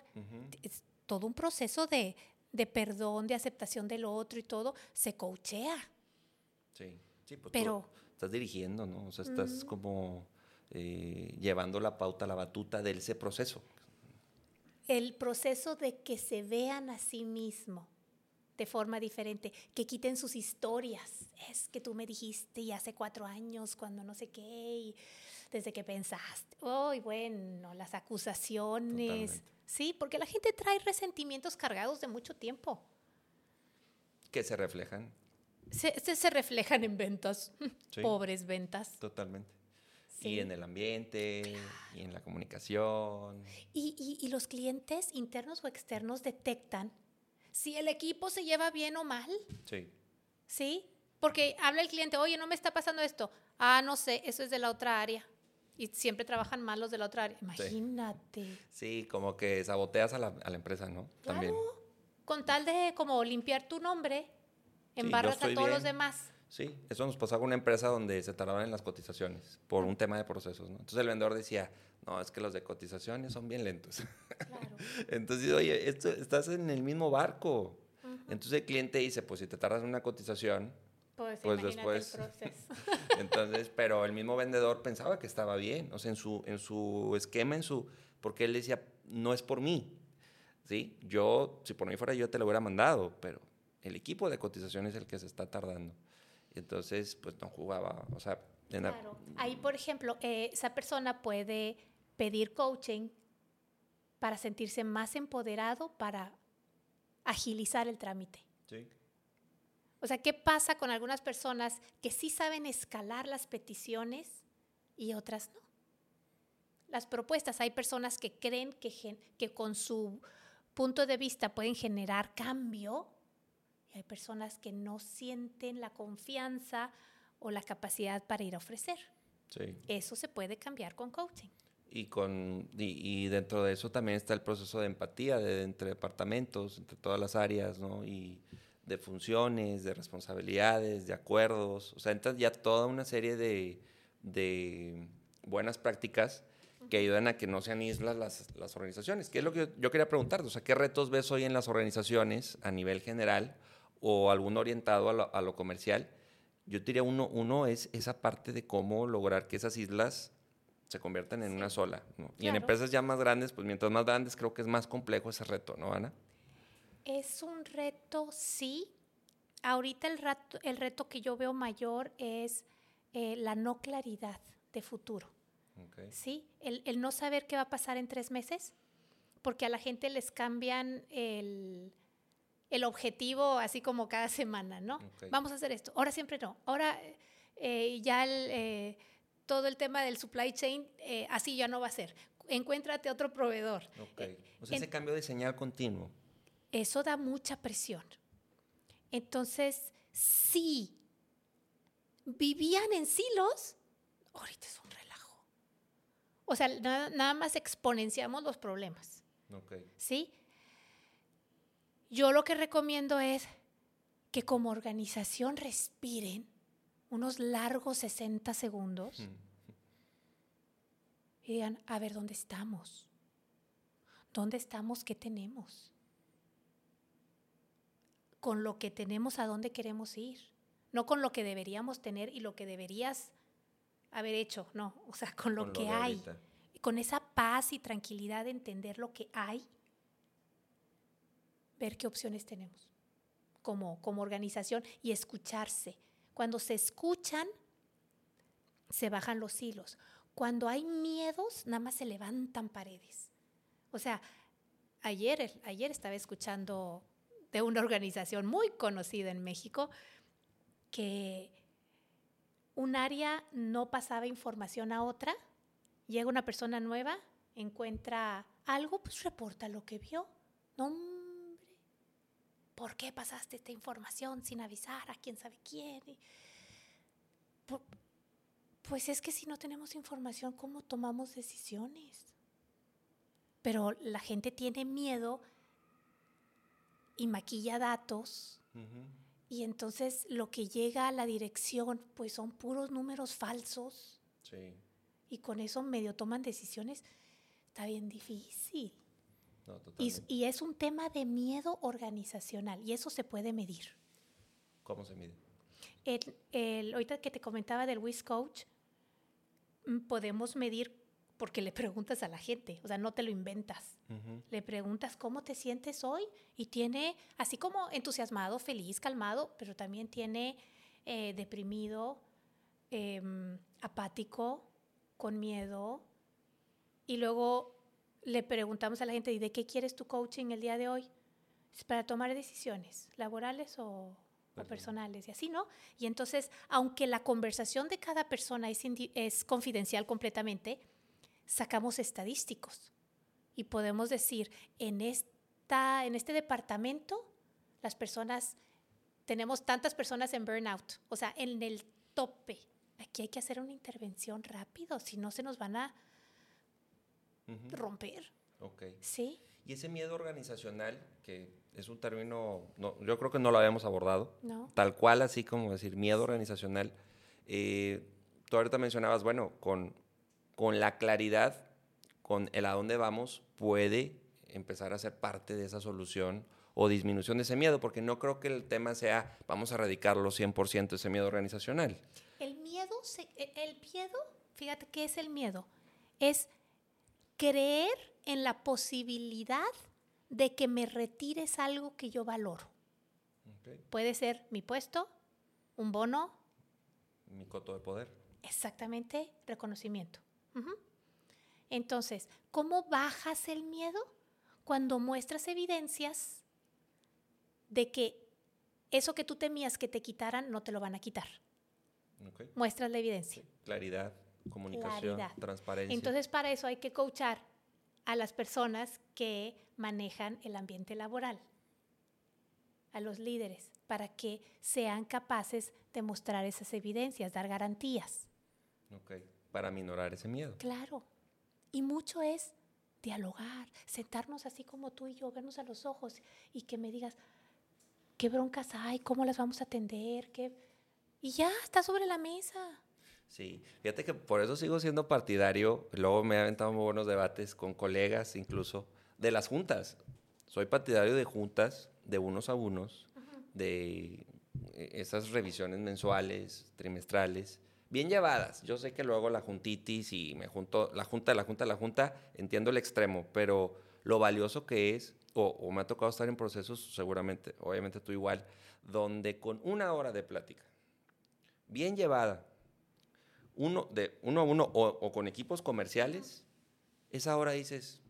Es todo un proceso de, de perdón, de aceptación del otro y todo, se coachea. Sí, sí, pues tú Pero- estás dirigiendo, ¿no? O sea, estás Mm. como eh, llevando la pauta, la batuta de ese proceso. el proceso de que se vean a sí mismo de forma diferente, que quiten sus historias. Es que tú me dijiste y hace cuatro años cuando no sé qué, y desde que pensaste. Oh, y bueno, las acusaciones. Totalmente. Sí, porque la gente trae resentimientos cargados de mucho tiempo. Que se reflejan Se, se, se reflejan en ventas. Sí. Pobres ventas. totalmente. Sí. Y en el ambiente, y en la comunicación. Y, y- y los clientes internos o externos detectan si el equipo se lleva bien o mal. Sí, ¿Sí? Porque habla el cliente, oye, no me está pasando esto. Ah, no sé, eso es de la otra área. Y siempre trabajan mal los de la otra área. Imagínate. sí, como que saboteas a la, a la empresa, ¿no? También. Claro. Con tal de como limpiar tu nombre, embarras a todos los bien. demás. Sí, eso nos pasaba con una empresa donde se tardaban en las cotizaciones por un tema de procesos, ¿no? Entonces el vendedor decía, no, es que los de cotizaciones son bien lentos. Claro. Entonces, oye, esto, estás en el mismo barco. Entonces el cliente dice, pues si te tardas en una cotización, Pues, Pues después- el entonces, pero el mismo vendedor pensaba que estaba bien, o sea, en su, en su esquema, en su, porque él decía, no es por mí, ¿sí? Yo, si por mí fuera yo te lo hubiera mandado, pero el equipo de cotización es el que se está tardando. Entonces, pues no jugaba, o sea, en la- Claro. Ahí, por ejemplo, eh, esa persona puede pedir coaching para sentirse más empoderado, para agilizar el trámite. Sí. O sea, ¿qué pasa con algunas personas que sí saben escalar las peticiones y otras no? Las propuestas, hay personas que creen que, gen- que con su punto de vista pueden generar cambio y hay personas que no sienten la confianza o la capacidad para ir a ofrecer. Sí. Eso se puede cambiar con coaching. Y, con, y, y dentro de eso también está el proceso de empatía de, entre departamentos, entre todas las áreas, ¿no? Y de funciones, de responsabilidades, de acuerdos. O sea, entra ya toda una serie de, de buenas prácticas que ayudan a que no sean islas las, las organizaciones. ¿Qué es lo que yo, yo quería preguntarte? O sea, ¿qué retos ves hoy en las organizaciones a nivel general o alguno orientado a lo, a lo comercial? Yo diría uno, uno es esa parte de cómo lograr que esas islas se conviertan en una sola. ¿no? Y en Claro. empresas ya más grandes, pues mientras más grandes creo que es más complejo ese reto, ¿no, Ana? Es un reto, sí. Ahorita el, rato- el reto que yo veo mayor es eh, la no claridad de futuro. Ok. ¿sí? El, el no saber qué va a pasar en tres meses, porque a la gente les cambian el, el objetivo así como cada semana, ¿no? Vamos a hacer esto, ahora siempre no, ahora eh, ya el, eh, todo el tema del supply chain eh, así ya no va a ser. Encuéntrate otro proveedor. O sea, en- ese cambio de señal continuo. eso da mucha presión. Entonces, si vivían en silos, ahorita es un relajo. O sea, nada, nada más exponenciamos los problemas. ¿sí? Yo lo que recomiendo es que como organización respiren unos largos 60 segundos Mm. y digan, a ver, ¿dónde estamos? ¿Dónde estamos? ¿Qué tenemos? Con lo que tenemos, ¿a dónde queremos ir? No con lo que deberíamos tener y lo que deberías haber hecho, no, o sea, con lo Con que hay. ahorita. Con esa paz y tranquilidad de entender lo que hay, ver qué opciones tenemos como, como organización y escucharse. Cuando se escuchan, se bajan los hilos. Cuando hay miedos, nada más se levantan paredes. O sea, ayer, ayer estaba escuchando de una organización muy conocida en México que un área no pasaba información a otra, llega una persona nueva, encuentra algo, pues reporta lo que vio. No, ¿por qué pasaste esta información sin avisar a quién sabe quién? Y, por- pues es que si no tenemos información, ¿cómo tomamos decisiones? Pero la gente tiene miedo y maquilla datos y entonces lo que llega a la dirección pues son puros números falsos Sí, y con eso medio toman decisiones. Está bien difícil. No, Y, y es un tema de miedo organizacional y eso se puede medir. ¿Cómo se mide? El, el- ahorita que te comentaba del Wiz Coach, mm, podemos medir porque le preguntas a la gente, o sea, no te lo inventas. Ujú. Le preguntas cómo te sientes hoy y tiene, así como entusiasmado, feliz, calmado, pero también tiene eh, deprimido, em, apático, con miedo. Y luego le preguntamos a la gente, ¿y de qué quieres tu coaching el día de hoy? Es para tomar decisiones laborales o, o Personal. personales y así, ¿no? Y entonces, aunque la conversación de cada persona es, es confidencial completamente, sacamos estadísticos y podemos decir, en, esta, en este departamento, las personas, tenemos tantas personas en burnout, o sea, en el tope. Aquí hay que hacer una intervención rápido, si no se nos van a Ujú. romper, Ok. ¿sí? Y ese miedo organizacional, que es un término, no, yo creo que no lo habíamos abordado, ¿No? tal cual, así como decir miedo organizacional. eh, tú ahorita mencionabas, bueno, con, con la claridad, con el a dónde vamos, puede empezar a ser parte de esa solución o disminución de ese miedo, porque no creo que el tema sea, vamos a erradicarlo 100% ese miedo organizacional. El miedo, e- el miedo, fíjate qué es el miedo, es creer en la posibilidad de que me retires algo que yo valoro. Puede ser mi puesto, un bono, Mi coto de poder. exactamente reconocimiento. Entonces, ¿cómo bajas el miedo? Cuando muestras evidencias de que eso que tú temías que te quitaran, no te lo van a quitar. Muestras la evidencia. Claridad, comunicación, Claridad. transparencia. Entonces, para eso hay que coachar a las personas que manejan el ambiente laboral, a los líderes, para que sean capaces de mostrar esas evidencias, dar garantías. Ok, Para minorar ese miedo. Claro. Y mucho es dialogar, sentarnos así como tú y yo, vernos a los ojos y que me digas, ¿qué broncas hay? ¿Cómo las vamos a atender? ¿Qué? Y ya, está sobre la mesa. Sí, fíjate que por eso sigo siendo partidario. Luego me he aventado muy buenos debates con colegas, incluso de las juntas. Soy partidario de juntas, de unos a unos, de eh, esas revisiones mensuales, trimestrales, bien llevadas. Yo sé que luego la juntitis y me junto, la junta, la junta, la junta, entiendo el extremo, pero lo valioso que es, o, o me ha tocado estar en procesos, seguramente, obviamente tú igual, donde con una hora de plática, bien llevada, uno, de uno a uno o, o con equipos comerciales, esa hora dices,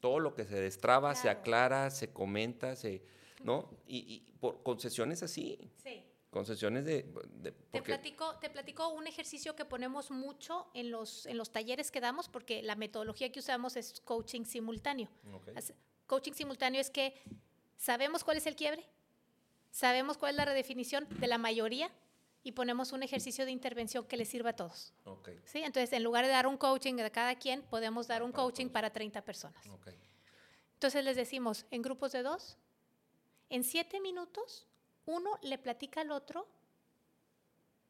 todo lo que se destraba, se aclara, se comenta, se, ¿no? Y, y por concesiones así, Sí. concesiones de... de- Te platico, te platico un ejercicio que ponemos mucho en los, en los talleres que damos, porque la metodología que usamos es coaching simultáneo. Coaching simultáneo es que sabemos cuál es el quiebre, sabemos cuál es la redefinición de la mayoría y ponemos un ejercicio de intervención que les sirva a todos. Ok, ¿sí? Entonces, en lugar de dar un coaching de cada quien, podemos dar un Para coaching todos. para 30 personas. ok. Entonces les decimos, en grupos de dos, en siete minutos, uno le platica al otro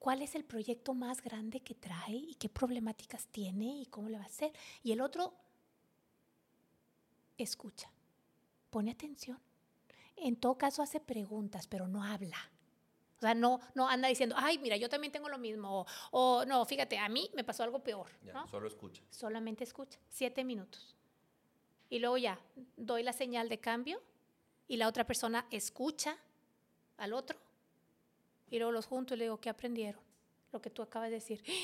cuál es el proyecto más grande que trae y qué problemáticas tiene y cómo le va a hacer. Y el otro escucha, pone atención. En todo caso hace preguntas, pero no habla. O sea, no, no anda diciendo, ay, mira, yo también tengo lo mismo. O, o, no, fíjate, a mí me pasó algo peor. Ya, ¿no? solo escucha. solamente escucha, siete minutos. Y luego ya, doy la señal de cambio y la otra persona escucha al otro. Y luego los junto y le digo, ¿qué aprendieron? Lo que tú acabas de decir.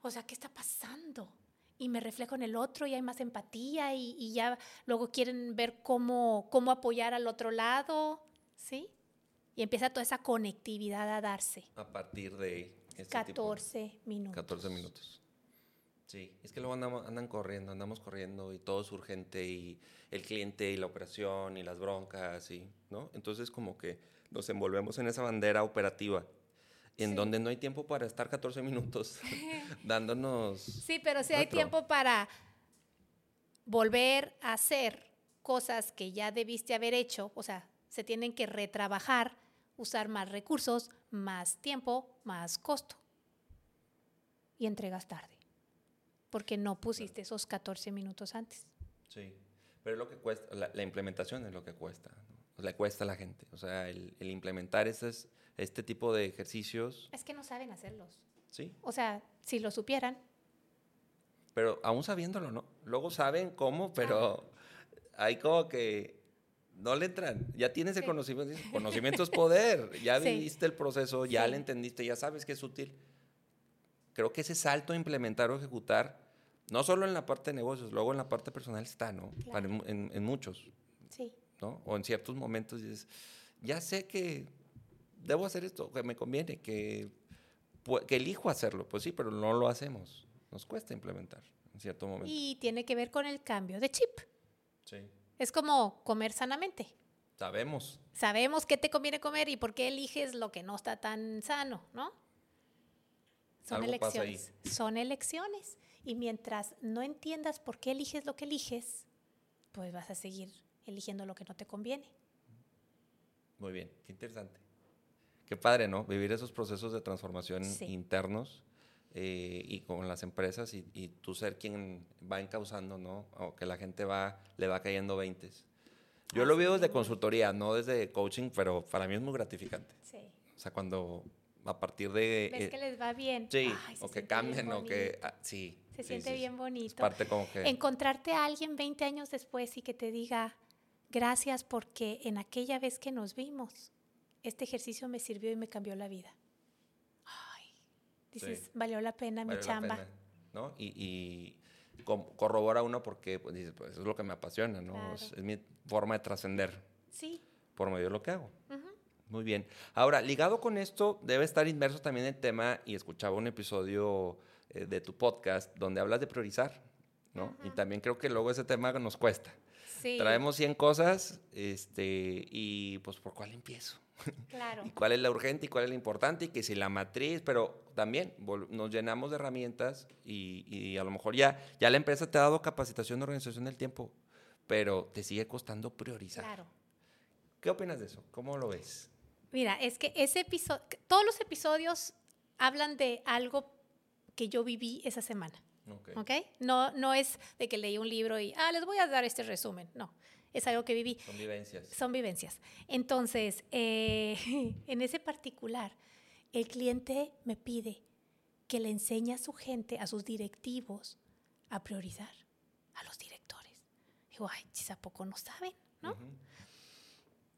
O sea, ¿qué está pasando? Y me reflejo en el otro y hay más empatía y, y ya luego quieren ver cómo, cómo apoyar al otro lado, ¿sí? Y empieza toda esa conectividad a darse. A partir de este tipo- 14 minutos. 14 minutos. Sí, es que luego andamos, andan corriendo, andamos corriendo y todo es urgente y el cliente y la operación y las broncas y, ¿no? Entonces como que nos envolvemos en esa bandera operativa en Sí. donde no hay tiempo para estar 14 minutos dándonos... Sí, pero sí hay Otro. tiempo para volver a hacer cosas que ya debiste haber hecho, o sea, se tienen que retrabajar, usar más recursos, más tiempo, más costo. Y entregas tarde, porque no pusiste esos 14 minutos antes. Sí, pero lo que cuesta, la, la implementación es lo que cuesta, ¿no? le cuesta a la gente, o sea, el, el implementar estos, este tipo de ejercicios, Es que no saben hacerlos. sí, O sea, si lo supieran, pero aún sabiéndolo, ¿no? Luego saben cómo, pero hay como que no le entran. Ya tienes el Sí. conocimiento. Conocimiento es poder. Ya Sí. viviste el proceso, ya Sí. le entendiste, ya sabes que es útil. Creo que ese salto a implementar o ejecutar, no solo en la parte de negocios, luego en la parte personal está, ¿no? Claro. Para en, en- en muchos, sí. ¿no? O en ciertos momentos dices, ya sé que debo hacer esto, que me conviene, que, que elijo hacerlo. Pues sí, pero no lo hacemos. Nos cuesta implementar en cierto momento. Y tiene que ver con el cambio de chip. Sí. Es como comer sanamente. Sabemos. Sabemos qué te conviene comer y por qué eliges lo que no está tan sano, ¿no? Son Algo pasa ahí. elecciones. Son elecciones. Y mientras no entiendas por qué eliges lo que eliges, pues vas a seguir eligiendo lo que no te conviene. Muy bien, qué interesante. Qué padre, ¿no? Vivir esos procesos de transformación Sí. internos eh, y con las empresas y, y tú ser quien va encauzando, ¿no? O que la gente va, le va cayendo veintes. Yo lo veo desde es. consultoría, no desde coaching, pero para mí es muy gratificante. Sí. O sea, cuando a partir de... ¿Ves eh, que les va bien? sí, Ay, o que cambien, o que... ah, sí. Se sí, siente sí, bien Es bonito. parte como que... Encontrarte a alguien 20 años después y que te diga, gracias porque en aquella vez que nos vimos, este ejercicio me sirvió y me cambió la vida. Dices, Sí. valió la pena mi chamba. pena, ¿no? Y, y corrobora uno porque pues, dice, pues eso es lo que me apasiona, ¿no? Claro. Es, es mi forma de trascender Sí. por medio de lo que hago. Muy bien. Ahora, ligado con esto, debe estar inmerso también el tema, y escuchaba un episodio eh, de tu podcast donde hablas de priorizar, ¿no? Y también creo que luego ese tema nos cuesta. Sí, Traemos 100 cosas, este, y pues, ¿por cuál empiezo? claro. y cuál es la urgente y cuál es la importante y que si la matriz, pero también nos llenamos de herramientas y, y a lo mejor ya, ya la empresa te ha dado capacitación de organización del tiempo, pero te sigue costando priorizar. Claro. ¿Qué opinas de eso? ¿Cómo lo ves? Mira, es que ese episodio, todos los episodios hablan de algo que yo viví esa semana. Ok. ¿Ok? No, no es de que leí un libro y, ah, les voy a dar este resumen. No, es algo que viví. Son vivencias. Son vivencias. Entonces, eh, en ese particular, el cliente me pide que le enseñe a su gente, a sus directivos, a priorizar, a los directores. Digo, ay, chis, ¿a poco no saben? ¿no? Ujú.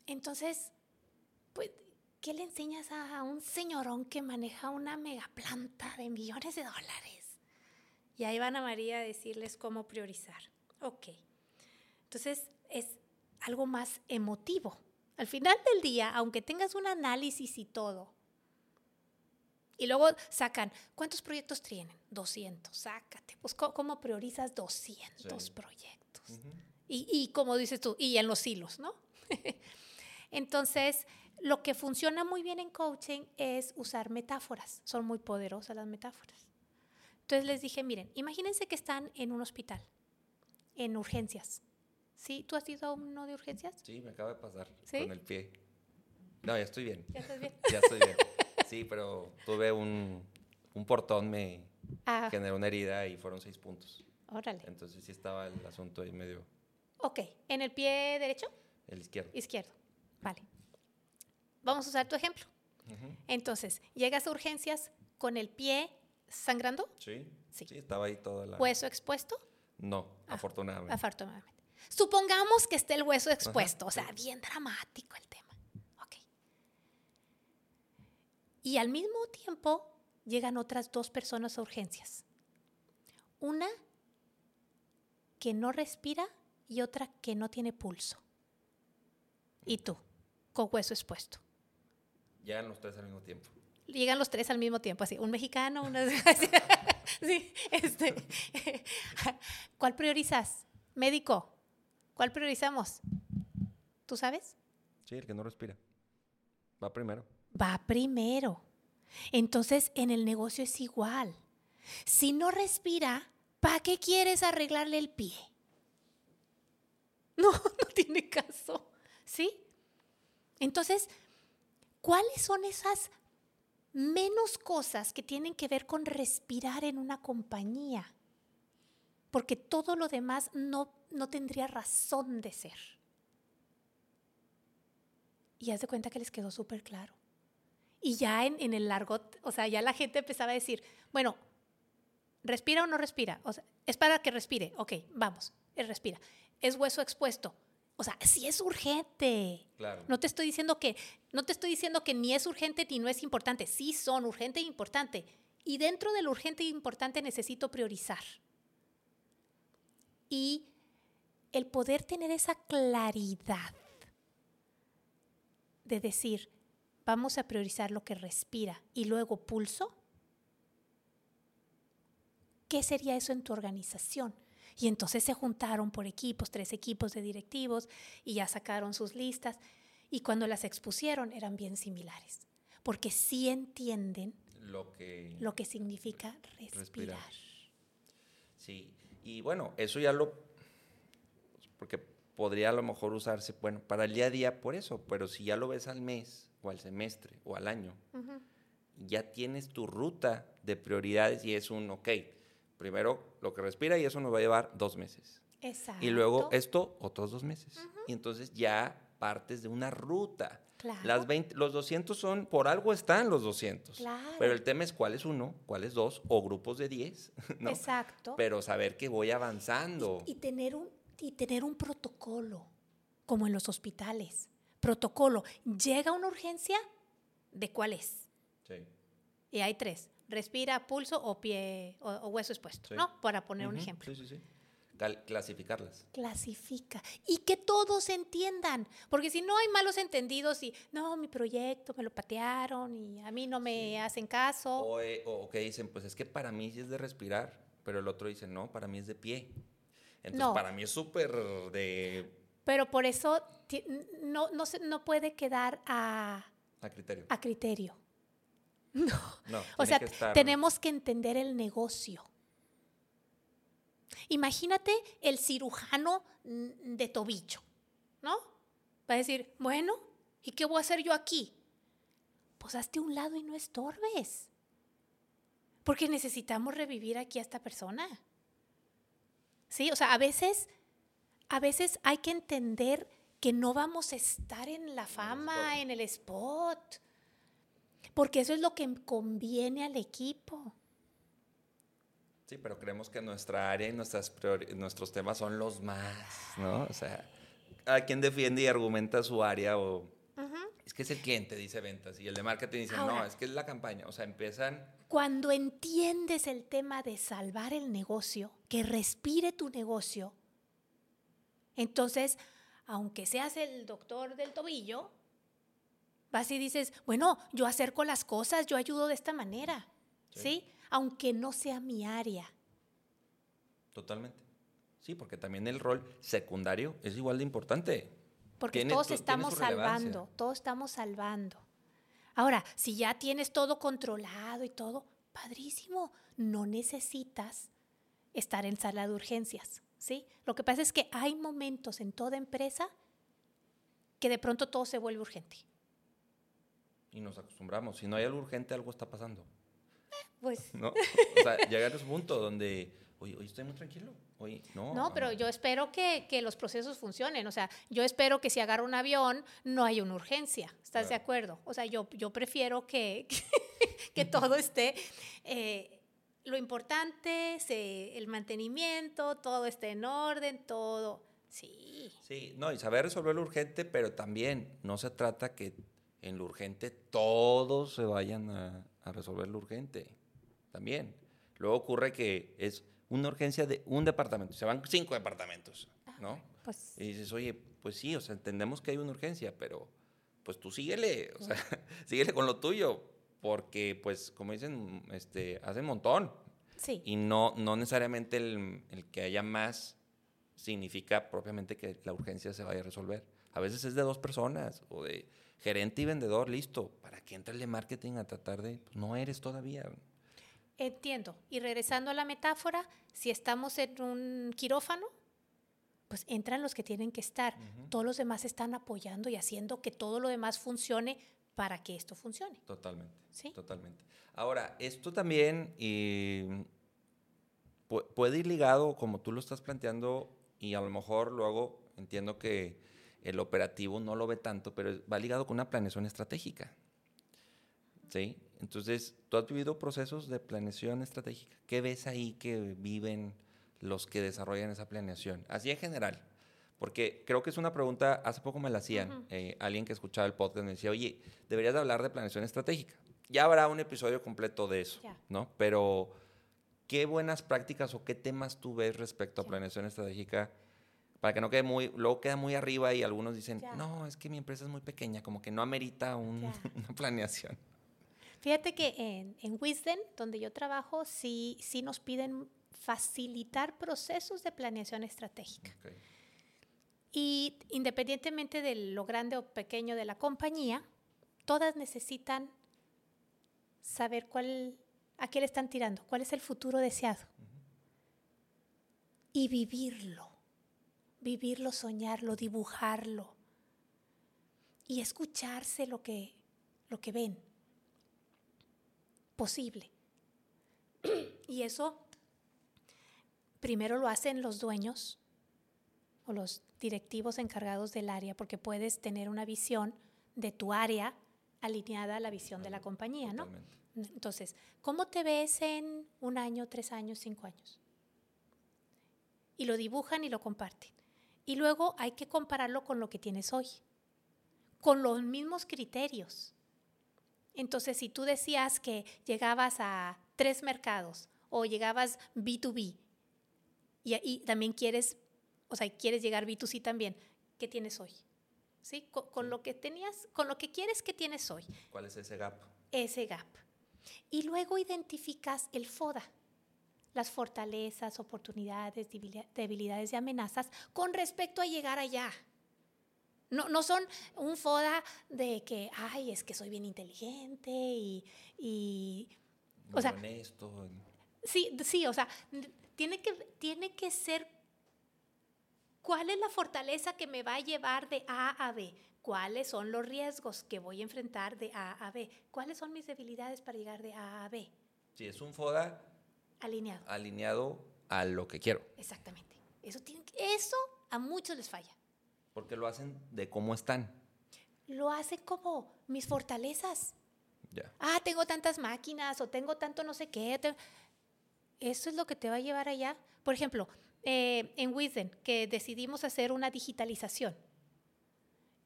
Entonces, pues, ¿qué le enseñas a un señorón que maneja una megaplanta de millones de dólares? Y ahí van a María a decirles cómo priorizar. Ok. Entonces, es algo más emotivo. Al final del día, aunque tengas un análisis y todo, y luego sacan, ¿cuántos proyectos tienen? 200, sácate. Pues, ¿cómo, priorizas 200 Sí. proyectos? Y, y como dices tú, y en los hilos, ¿no? Entonces, lo que funciona muy bien en coaching es usar metáforas. Son muy poderosas las metáforas. Entonces les dije, miren, imagínense que están en un hospital, en urgencias. ¿Sí? ¿Tú has ido a uno de urgencias? Sí, me acaba de pasar ¿Sí? con el pie. No, ya estoy bien. ¿Ya estás bien? Ya estoy bien. Sí, pero tuve un, un portón, me Ah, generó una herida y fueron seis puntos. órale. Entonces sí estaba el asunto ahí medio Ok, ¿en el pie derecho? el izquierdo. Izquierdo. Vale. Vamos a usar tu ejemplo. Entonces, llegas a urgencias con el pie sangrando, Sí, Sí. sí. estaba ahí toda la... hueso expuesto, No, Ah, afortunadamente. Afortunadamente. Supongamos que esté el hueso expuesto, o sea, bien dramático el tema. Ok. Y al mismo tiempo llegan otras dos personas a urgencias. Una que no respira y otra que no tiene pulso. Y tú, con hueso expuesto. Llegan los tres al mismo tiempo. Llegan los tres al mismo tiempo, así, un mexicano, una... sí, este, ¿Cuál priorizas? Médico, ¿cuál priorizamos? ¿Tú sabes? Sí, el que no respira. Va primero. Va primero. Entonces, en el negocio es igual. Si no respira, ¿para qué quieres arreglarle el pie? No, no tiene caso. ¿Sí? Entonces, ¿cuáles son esas menos cosas que tienen que ver con respirar en una compañía? Porque todo lo demás no, no tendría razón de ser. Y haz de cuenta que les quedó súper claro. Y ya en, en, el largo, o sea, ya la gente empezaba a decir, bueno, ¿respira o no respira? O es para que respire. Ok, vamos, él respira. Es hueso expuesto. O sea, sí es urgente. Claro. No te estoy diciendo que, no te estoy diciendo que ni es urgente ni no es importante. Sí son urgente e importante. Y dentro del urgente e importante necesito priorizar. Y el poder tener esa claridad de decir, vamos a priorizar lo que respira y luego pulso. ¿Qué sería eso en tu organización? Y entonces se juntaron por equipos, tres equipos de directivos, y ya sacaron sus listas. Y cuando las expusieron eran bien similares, porque sí entienden lo que, lo que significa respirar. respirar. Sí, y bueno, eso ya lo... Porque podría a lo mejor usarse, bueno, para el día a día por eso, pero si ya lo ves al mes o al semestre o al año, uh -huh. ya tienes tu ruta de prioridades y es un, ok, primero lo que respira y eso nos va a llevar dos meses. Exacto. Y luego esto otros dos meses. Uh -huh. Y entonces ya partes de una ruta. Claro. Las 20, los 200 son, por algo están los 200. Claro. Pero el tema es cuál es uno, cuál es dos, o grupos de 10. ¿no? Exacto. Pero saber que voy avanzando. Y, y, tener un, y tener un protocolo, como en los hospitales. Protocolo. Llega una urgencia, ¿de cuál es? Sí. Y hay tres. Respira, pulso o pie o, o hueso expuesto, Sí. ¿no? Para poner un ejemplo. Sí, sí, sí. Cal- clasificarlas. clasifica y que todos entiendan, porque si no hay malos entendidos y no, mi proyecto me lo patearon y a mí no me hacen caso. O, eh, o que dicen, pues es que para mí sí es de respirar, pero el otro dice, no, para mí es de pie. Entonces, No. para mí es súper de Pero por eso no, no, se- no puede quedar a, a criterio. a criterio. No, O tiene sea, que estar- tenemos que entender el negocio. Imagínate el cirujano mm, de tobillo, ¿no? Va a decir, bueno, ¿y qué voy a hacer yo aquí? Pues hazte un lado y no estorbes. Porque necesitamos revivir aquí a esta persona. Sí, o sea, a veces, a veces hay que entender que no vamos a estar en la fama, en el spot. Porque eso es lo que conviene al equipo. Sí, pero creemos que nuestra área y nuestras nuestros temas son los más, ¿no? O sea, a quien defiende y argumenta su área o... Es que es el cliente, dice ventas, y el de marketing dice, no, Ahora- es que es la campaña. O sea, empiezan... Cuando entiendes el tema de salvar el negocio, que respire tu negocio, entonces, aunque seas el doctor del tobillo, vas y dices, bueno, yo acerco las cosas, yo ayudo de esta manera, Sí. ¿sí? Aunque no sea mi área. Totalmente. Sí, porque también el rol secundario es igual de importante. Porque Tiene todos estamos salvando, todos estamos salvando. Ahora, si ya tienes todo controlado y todo, padrísimo, no necesitas estar en sala de urgencias, ¿sí? Lo que pasa es que hay momentos en toda empresa que de pronto todo se vuelve urgente. Y nos acostumbramos. Si no hay algo urgente, algo está pasando. Pues ¿No? O sea, llegar a ese punto donde, oye, hoy estoy muy tranquilo. Hoy, no. no, pero yo espero que, que los procesos funcionen. O sea, yo espero que si agarro un avión no haya una urgencia. ¿Estás de Claro. acuerdo? O sea, yo, yo prefiero que, que todo esté... eh, lo importante, se- el mantenimiento, todo esté en orden, todo... Sí, Sí, no, y saber resolver lo urgente, pero también no se trata que en lo urgente todos se vayan a, a resolver lo urgente. También. Luego ocurre que es una urgencia de un departamento, se van cinco departamentos, ¿no? pues Y dices, oye, pues sí, o sea, entendemos que hay una urgencia, pero pues tú síguele, o sea, síguele con lo tuyo, porque pues como dicen, este, hacen montón. Sí. Y no, no necesariamente el, el que haya más significa propiamente que la urgencia se vaya a resolver. A veces es de dos personas o de gerente y vendedor, listo. ¿Para qué entra el de marketing a tratar de...? Pues no eres todavía. Entiendo. Y regresando a la metáfora, si estamos en un quirófano, pues entran los que tienen que estar. Todos los demás están apoyando y haciendo que todo lo demás funcione para que esto funcione. Totalmente. ¿Sí? Totalmente. Ahora, esto también puede ir ligado, como tú lo estás planteando, y a lo mejor luego entiendo que el operativo no lo ve tanto, pero va ligado con una planeación estratégica. ¿Sí? Entonces, ¿tú has vivido procesos de planeación estratégica? ¿Qué ves ahí que viven los que desarrollan esa planeación? Así en general. Porque creo que es una pregunta, hace poco me la hacían, eh, alguien que escuchaba el podcast me decía, oye, deberías de hablar de planeación estratégica. Ya habrá un episodio completo de eso. ¿no? Pero, ¿qué buenas prácticas o qué temas tú ves respecto a planeación estratégica? Para que no quede muy, luego queda muy arriba y algunos dicen, Ya. no, es que mi empresa es muy pequeña, como que no amerita un- una planeación. Fíjate que en, en Wisden, donde yo trabajo, sí, sí nos piden facilitar procesos de planeación estratégica. Ok. Y independientemente de lo grande o pequeño de la compañía, todas necesitan saber cuál, a qué le están tirando, cuál es el futuro deseado. Y vivirlo, vivirlo, soñarlo, dibujarlo. Y escucharse lo que, lo que ven. Posible. Y eso primero lo hacen los dueños o los directivos encargados del área, porque puedes tener una visión de tu área alineada a la visión de la compañía, ¿no? Totalmente. Entonces, ¿cómo te ves en un año, tres años, cinco años? Y lo dibujan y lo comparten. Y luego hay que compararlo con lo que tienes hoy, con los mismos criterios. Entonces, si tú decías que llegabas a tres mercados o llegabas B2B y, y también quieres, o sea, quieres llegar B2C también, ¿qué tienes hoy? ¿Sí? Con, con lo que tenías, con lo que quieres que tienes hoy ¿Cuál es ese gap? ese gap. Y luego identificas el FODA, las fortalezas, oportunidades, debili- debilidades y amenazas con respecto a llegar allá. No, no son un FODA de que, ay, es que soy bien inteligente y, y O sea, honesto. Sí, sí, o sea, tiene que, tiene que ser cuál es la fortaleza que me va a llevar de A a B, cuáles son los riesgos que voy a enfrentar de A a B, cuáles son mis debilidades para llegar de A a B, Sí, es un FODA alineado. alineado a lo que quiero. Exactamente. Eso, tiene eso a muchos les falla. Porque lo hacen de cómo están. Lo hacen como mis fortalezas. Ya. ah, tengo tantas máquinas o tengo tanto no sé qué. te- Eso es lo que te va a llevar allá. Por ejemplo, eh, en Wisden, que decidimos hacer una digitalización.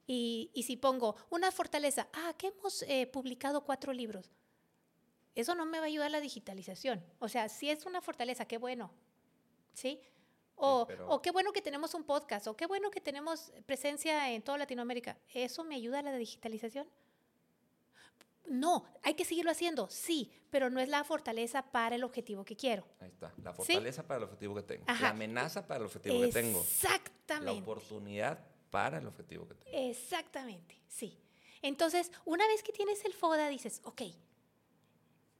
Y, y si pongo una fortaleza, ah, que hemos eh, publicado cuatro libros. Eso no me va a ayudar a la digitalización. O sea, si es una fortaleza, qué bueno. ¿Sí? O, o qué bueno que tenemos un podcast, o qué bueno que tenemos presencia en toda Latinoamérica. ¿Eso me ayuda a la digitalización? No, hay que seguirlo haciendo, sí, pero no es la fortaleza para el objetivo que quiero. Ahí está. La fortaleza para el objetivo que tengo. Ajá. La amenaza para el objetivo que tengo. La Exactamente. oportunidad para el objetivo que tengo. Exactamente, sí. Entonces, una vez que tienes el FODA, dices, ok,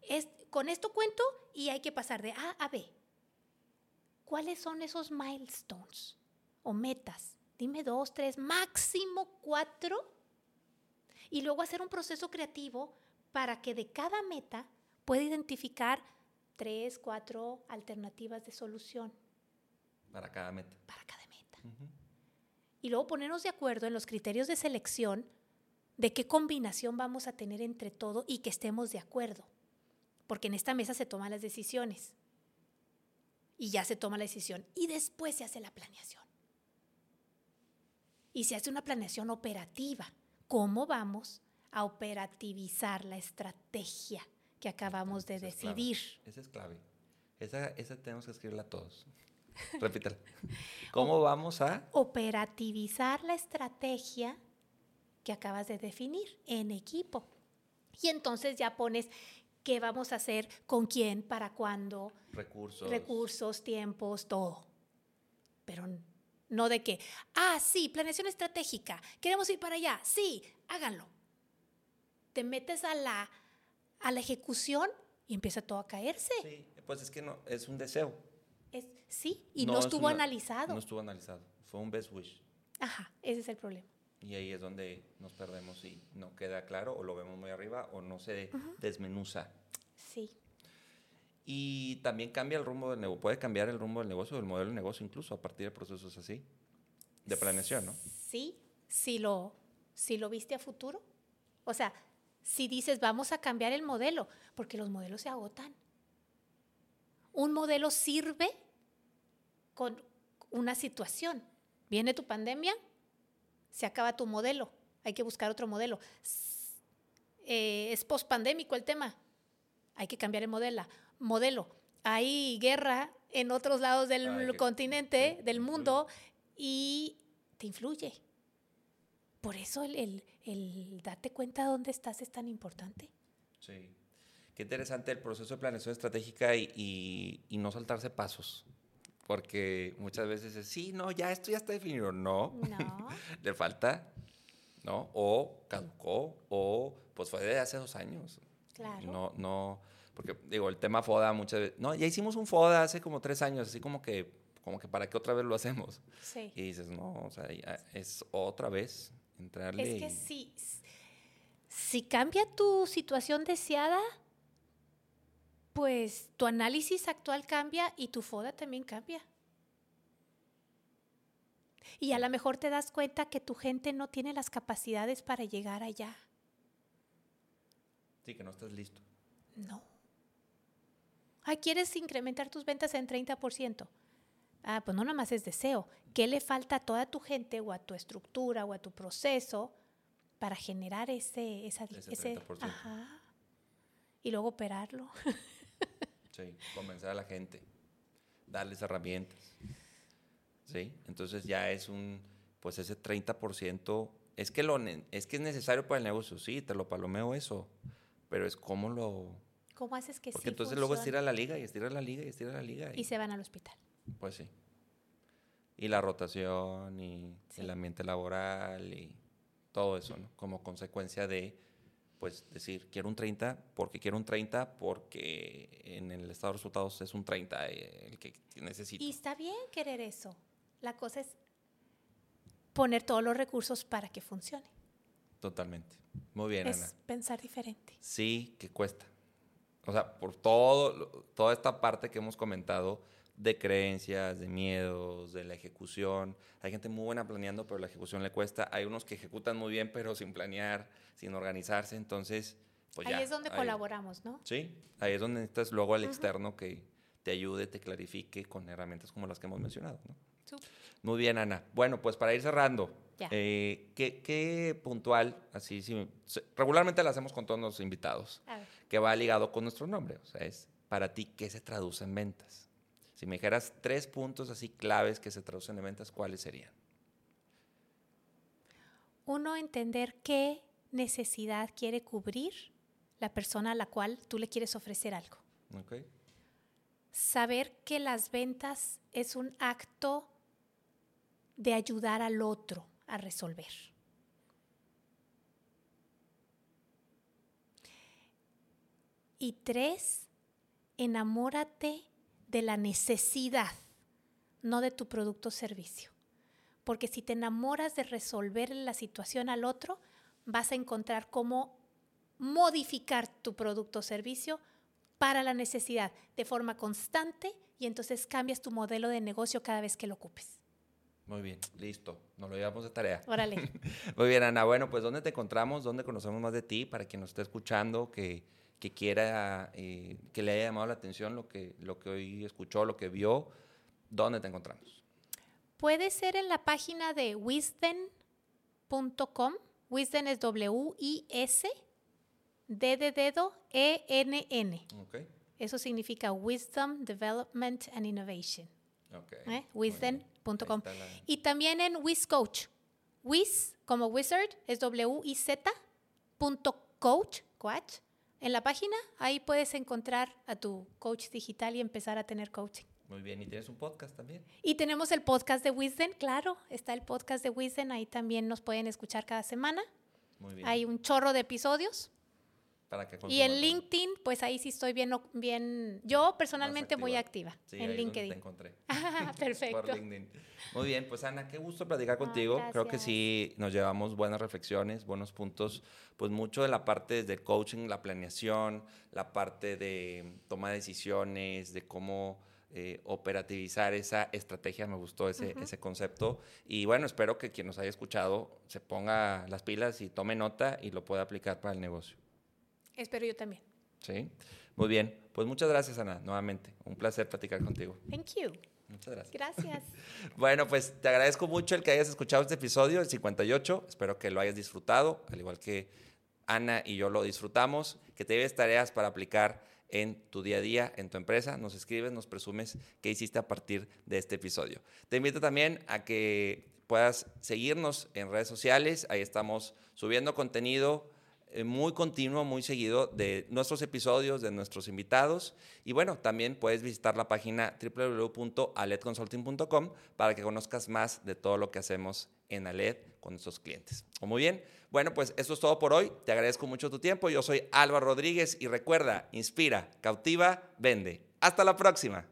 es, con esto cuento y hay que pasar de A a B. ¿Cuáles son esos milestones o metas? Dime dos, tres, máximo cuatro. Y luego hacer un proceso creativo para que de cada meta pueda identificar tres, cuatro alternativas de solución Para cada meta. para cada meta. Y luego ponernos de acuerdo en los criterios de selección de qué combinación vamos a tener entre todo y que estemos de acuerdo. Porque en esta mesa se toman las decisiones. Y ya se toma la decisión. Y después se hace la planeación. Y se hace una planeación operativa. ¿Cómo vamos a operativizar la estrategia que acabamos de Esa es clave. decidir? Esa es clave. Esa, esa tenemos que escribirla a todos. Repítala. ¿Cómo vamos a...? operativizar la estrategia que acabas de definir en equipo. Y entonces ya pones qué vamos a hacer, con quién, para cuándo, Recursos. recursos, tiempos, todo. Pero no de que, ah, sí, planeación estratégica, queremos ir para allá, sí, háganlo. Te metes a la, a la ejecución y empieza todo a caerse. Sí, pues es que no, es un deseo. Es, sí, y no, es estuvo una- analizado. No estuvo analizado. Fue un best wish. Ajá, ese es el problema. Y ahí es donde nos perdemos y no queda claro, o lo vemos muy arriba, o no se desmenuza. Sí, Y también cambia el rumbo del negocio, puede cambiar el rumbo del negocio, del modelo de negocio incluso a partir de procesos así, de planeación, ¿no? sí, si lo, si lo viste a futuro. O sea, si dices, vamos a cambiar el modelo, porque los modelos se agotan. Un modelo sirve con una situación. Viene tu pandemia, se acaba tu modelo, hay que buscar otro modelo. Eh, es pospandémico el tema, hay que cambiar el modelo. modelo. Hay guerra en otros lados del continente, del mundo, y te influye. Por eso el, el- el darte cuenta dónde estás es tan importante. Sí. Qué interesante el proceso de planeación estratégica y, y- y no saltarse pasos. Porque muchas veces es, sí, no, ya esto ya está definido. No, No. le falta, ¿no? O caducó, o pues fue de hace dos años. Claro. No, no, porque digo, el tema FODA muchas veces, no, ya hicimos un FODA hace como tres años, así como que, como que para qué otra vez lo hacemos. Sí. Y dices, no, o sea, es otra vez entrarle. Es que y- si, si cambia tu situación deseada, pues tu análisis actual cambia y tu FODA también cambia. Y a lo mejor te das cuenta que tu gente no tiene las capacidades para llegar allá. Sí, que no estás listo. No. Ay, ¿quieres incrementar tus ventas en 30%? Ah, pues no nada más es deseo. ¿Qué le falta a toda tu gente o a tu estructura o a tu proceso para generar ese, esa, Ese 30%. ajá. Y luego operarlo. Sí, convencer a la gente, darles herramientas. Sí, entonces ya es un, pues ese 30%, es que, lo, es que es necesario para el negocio, sí, te lo palomeo eso, pero es cómo lo... ¿Cómo haces que Porque sí entonces luego estira la liga y estira la liga y estira la liga. Y se van al hospital. Pues sí. Y la rotación y Sí. el ambiente laboral y todo eso, ¿no? Como consecuencia de, pues, decir, quiero un 30 porque quiero un 30 porque en el estado de resultados es un 30 eh, el que necesito. Y está bien querer eso. La cosa es poner todos los recursos para que funcione. Totalmente. Muy bien, Ana. Es pensar diferente. Sí, que cuesta. O sea, por todo, toda esta parte que hemos comentado de creencias, de miedos, de la ejecución. Hay gente muy buena planeando, pero la ejecución le cuesta. Hay unos que ejecutan muy bien, pero sin planear, sin organizarse. Entonces, pues ya. Ahí es donde ahí- colaboramos, ¿no? Sí, ahí es donde necesitas luego al externo que te ayude, te clarifique con herramientas como las que hemos mencionado. ¿no? Súper. Muy bien, Ana. Bueno, pues para ir cerrando, eh, ¿qué, qué puntual, así, sí, regularmente lo hacemos con todos los invitados, que va ligado con nuestro nombre? O sea, es para ti, ¿qué se traduce en ventas? Si me dijeras tres puntos así claves que se traducen en ventas, ¿cuáles serían? Uno, entender qué necesidad quiere cubrir la persona a la cual tú le quieres ofrecer algo. Saber que las ventas es un acto de ayudar al otro a resolver. Y tres, enamórate de la necesidad, no de tu producto o servicio. Porque si te enamoras de resolver la situación al otro, vas a encontrar cómo modificar tu producto o servicio para la necesidad de forma constante y entonces cambias tu modelo de negocio cada vez que lo ocupes. Muy bien, listo. Nos lo llevamos de tarea. Órale. Muy bien, Ana. Bueno, pues ¿dónde te encontramos? ¿Dónde conocemos más de ti? Para quien nos esté escuchando, que, que quiera, eh, que le haya llamado la atención lo que, lo que hoy escuchó, lo que vio, ¿dónde te encontramos? Puede ser en la página de wisden.com. Wisden es W-I-S, D de dedo, E-N-N. Eso significa Wisdom, Development and Innovation. Ok. ¿eh? Wisden.com. La- Y también en WisCoach, Wiz, como wizard, es W-I-Z, punto coach, coach. En la página, ahí puedes encontrar a tu coach digital y empezar a tener coaching. Muy bien, y tienes un podcast también. Y tenemos el podcast de Wisden, claro, está el podcast de Wisden, ahí también nos pueden escuchar cada semana. Muy bien. Hay un chorro de episodios. Para que Y en LinkedIn, pues ahí sí estoy bien, bien yo personalmente muy activa Sí, en ahí LinkedIn. Te encontré. Ah, Perfecto. Por LinkedIn. Muy bien, pues Ana, qué gusto platicar No, contigo. Creo que sí nos llevamos buenas reflexiones, buenos puntos, pues mucho de la parte del coaching, la planeación, la parte de toma de decisiones, de cómo eh, operativizar esa estrategia, me gustó ese, ese concepto. Y bueno, espero que quien nos haya escuchado se ponga las pilas y tome nota y lo pueda aplicar para el negocio. Espero yo también. ¿Sí? Muy bien, pues muchas gracias Ana, nuevamente. Un placer platicar contigo. Thank you. Muchas gracias. Gracias. Bueno, pues te agradezco mucho el que hayas escuchado este episodio, el 58. Espero que lo hayas disfrutado, al igual que Ana y yo lo disfrutamos. Que te lleves tareas para aplicar en tu día a día, en tu empresa. Nos escribes, nos presumes qué hiciste a partir de este episodio. Te invito también a que puedas seguirnos en redes sociales. Ahí estamos subiendo contenido muy continuo, muy seguido de nuestros episodios, de nuestros invitados. Y bueno, también puedes visitar la página www.aledconsulting.com para que conozcas más de todo lo que hacemos en Aled con nuestros clientes. ¿O muy bien? Bueno, pues eso es todo por hoy. Te agradezco mucho tu tiempo. Yo soy Álvaro Rodríguez y recuerda, inspira, cautiva, vende. Hasta la próxima.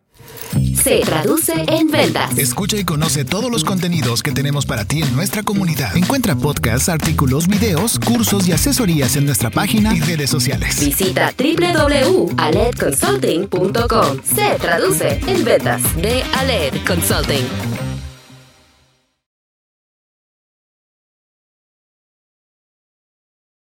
Se traduce en ventas. Escucha y conoce todos los contenidos que tenemos para ti en nuestra comunidad. Encuentra podcasts, artículos, videos, cursos y asesorías en nuestra página y redes sociales. Visita www.aledconsulting.com. Se traduce en ventas de Aled Consulting.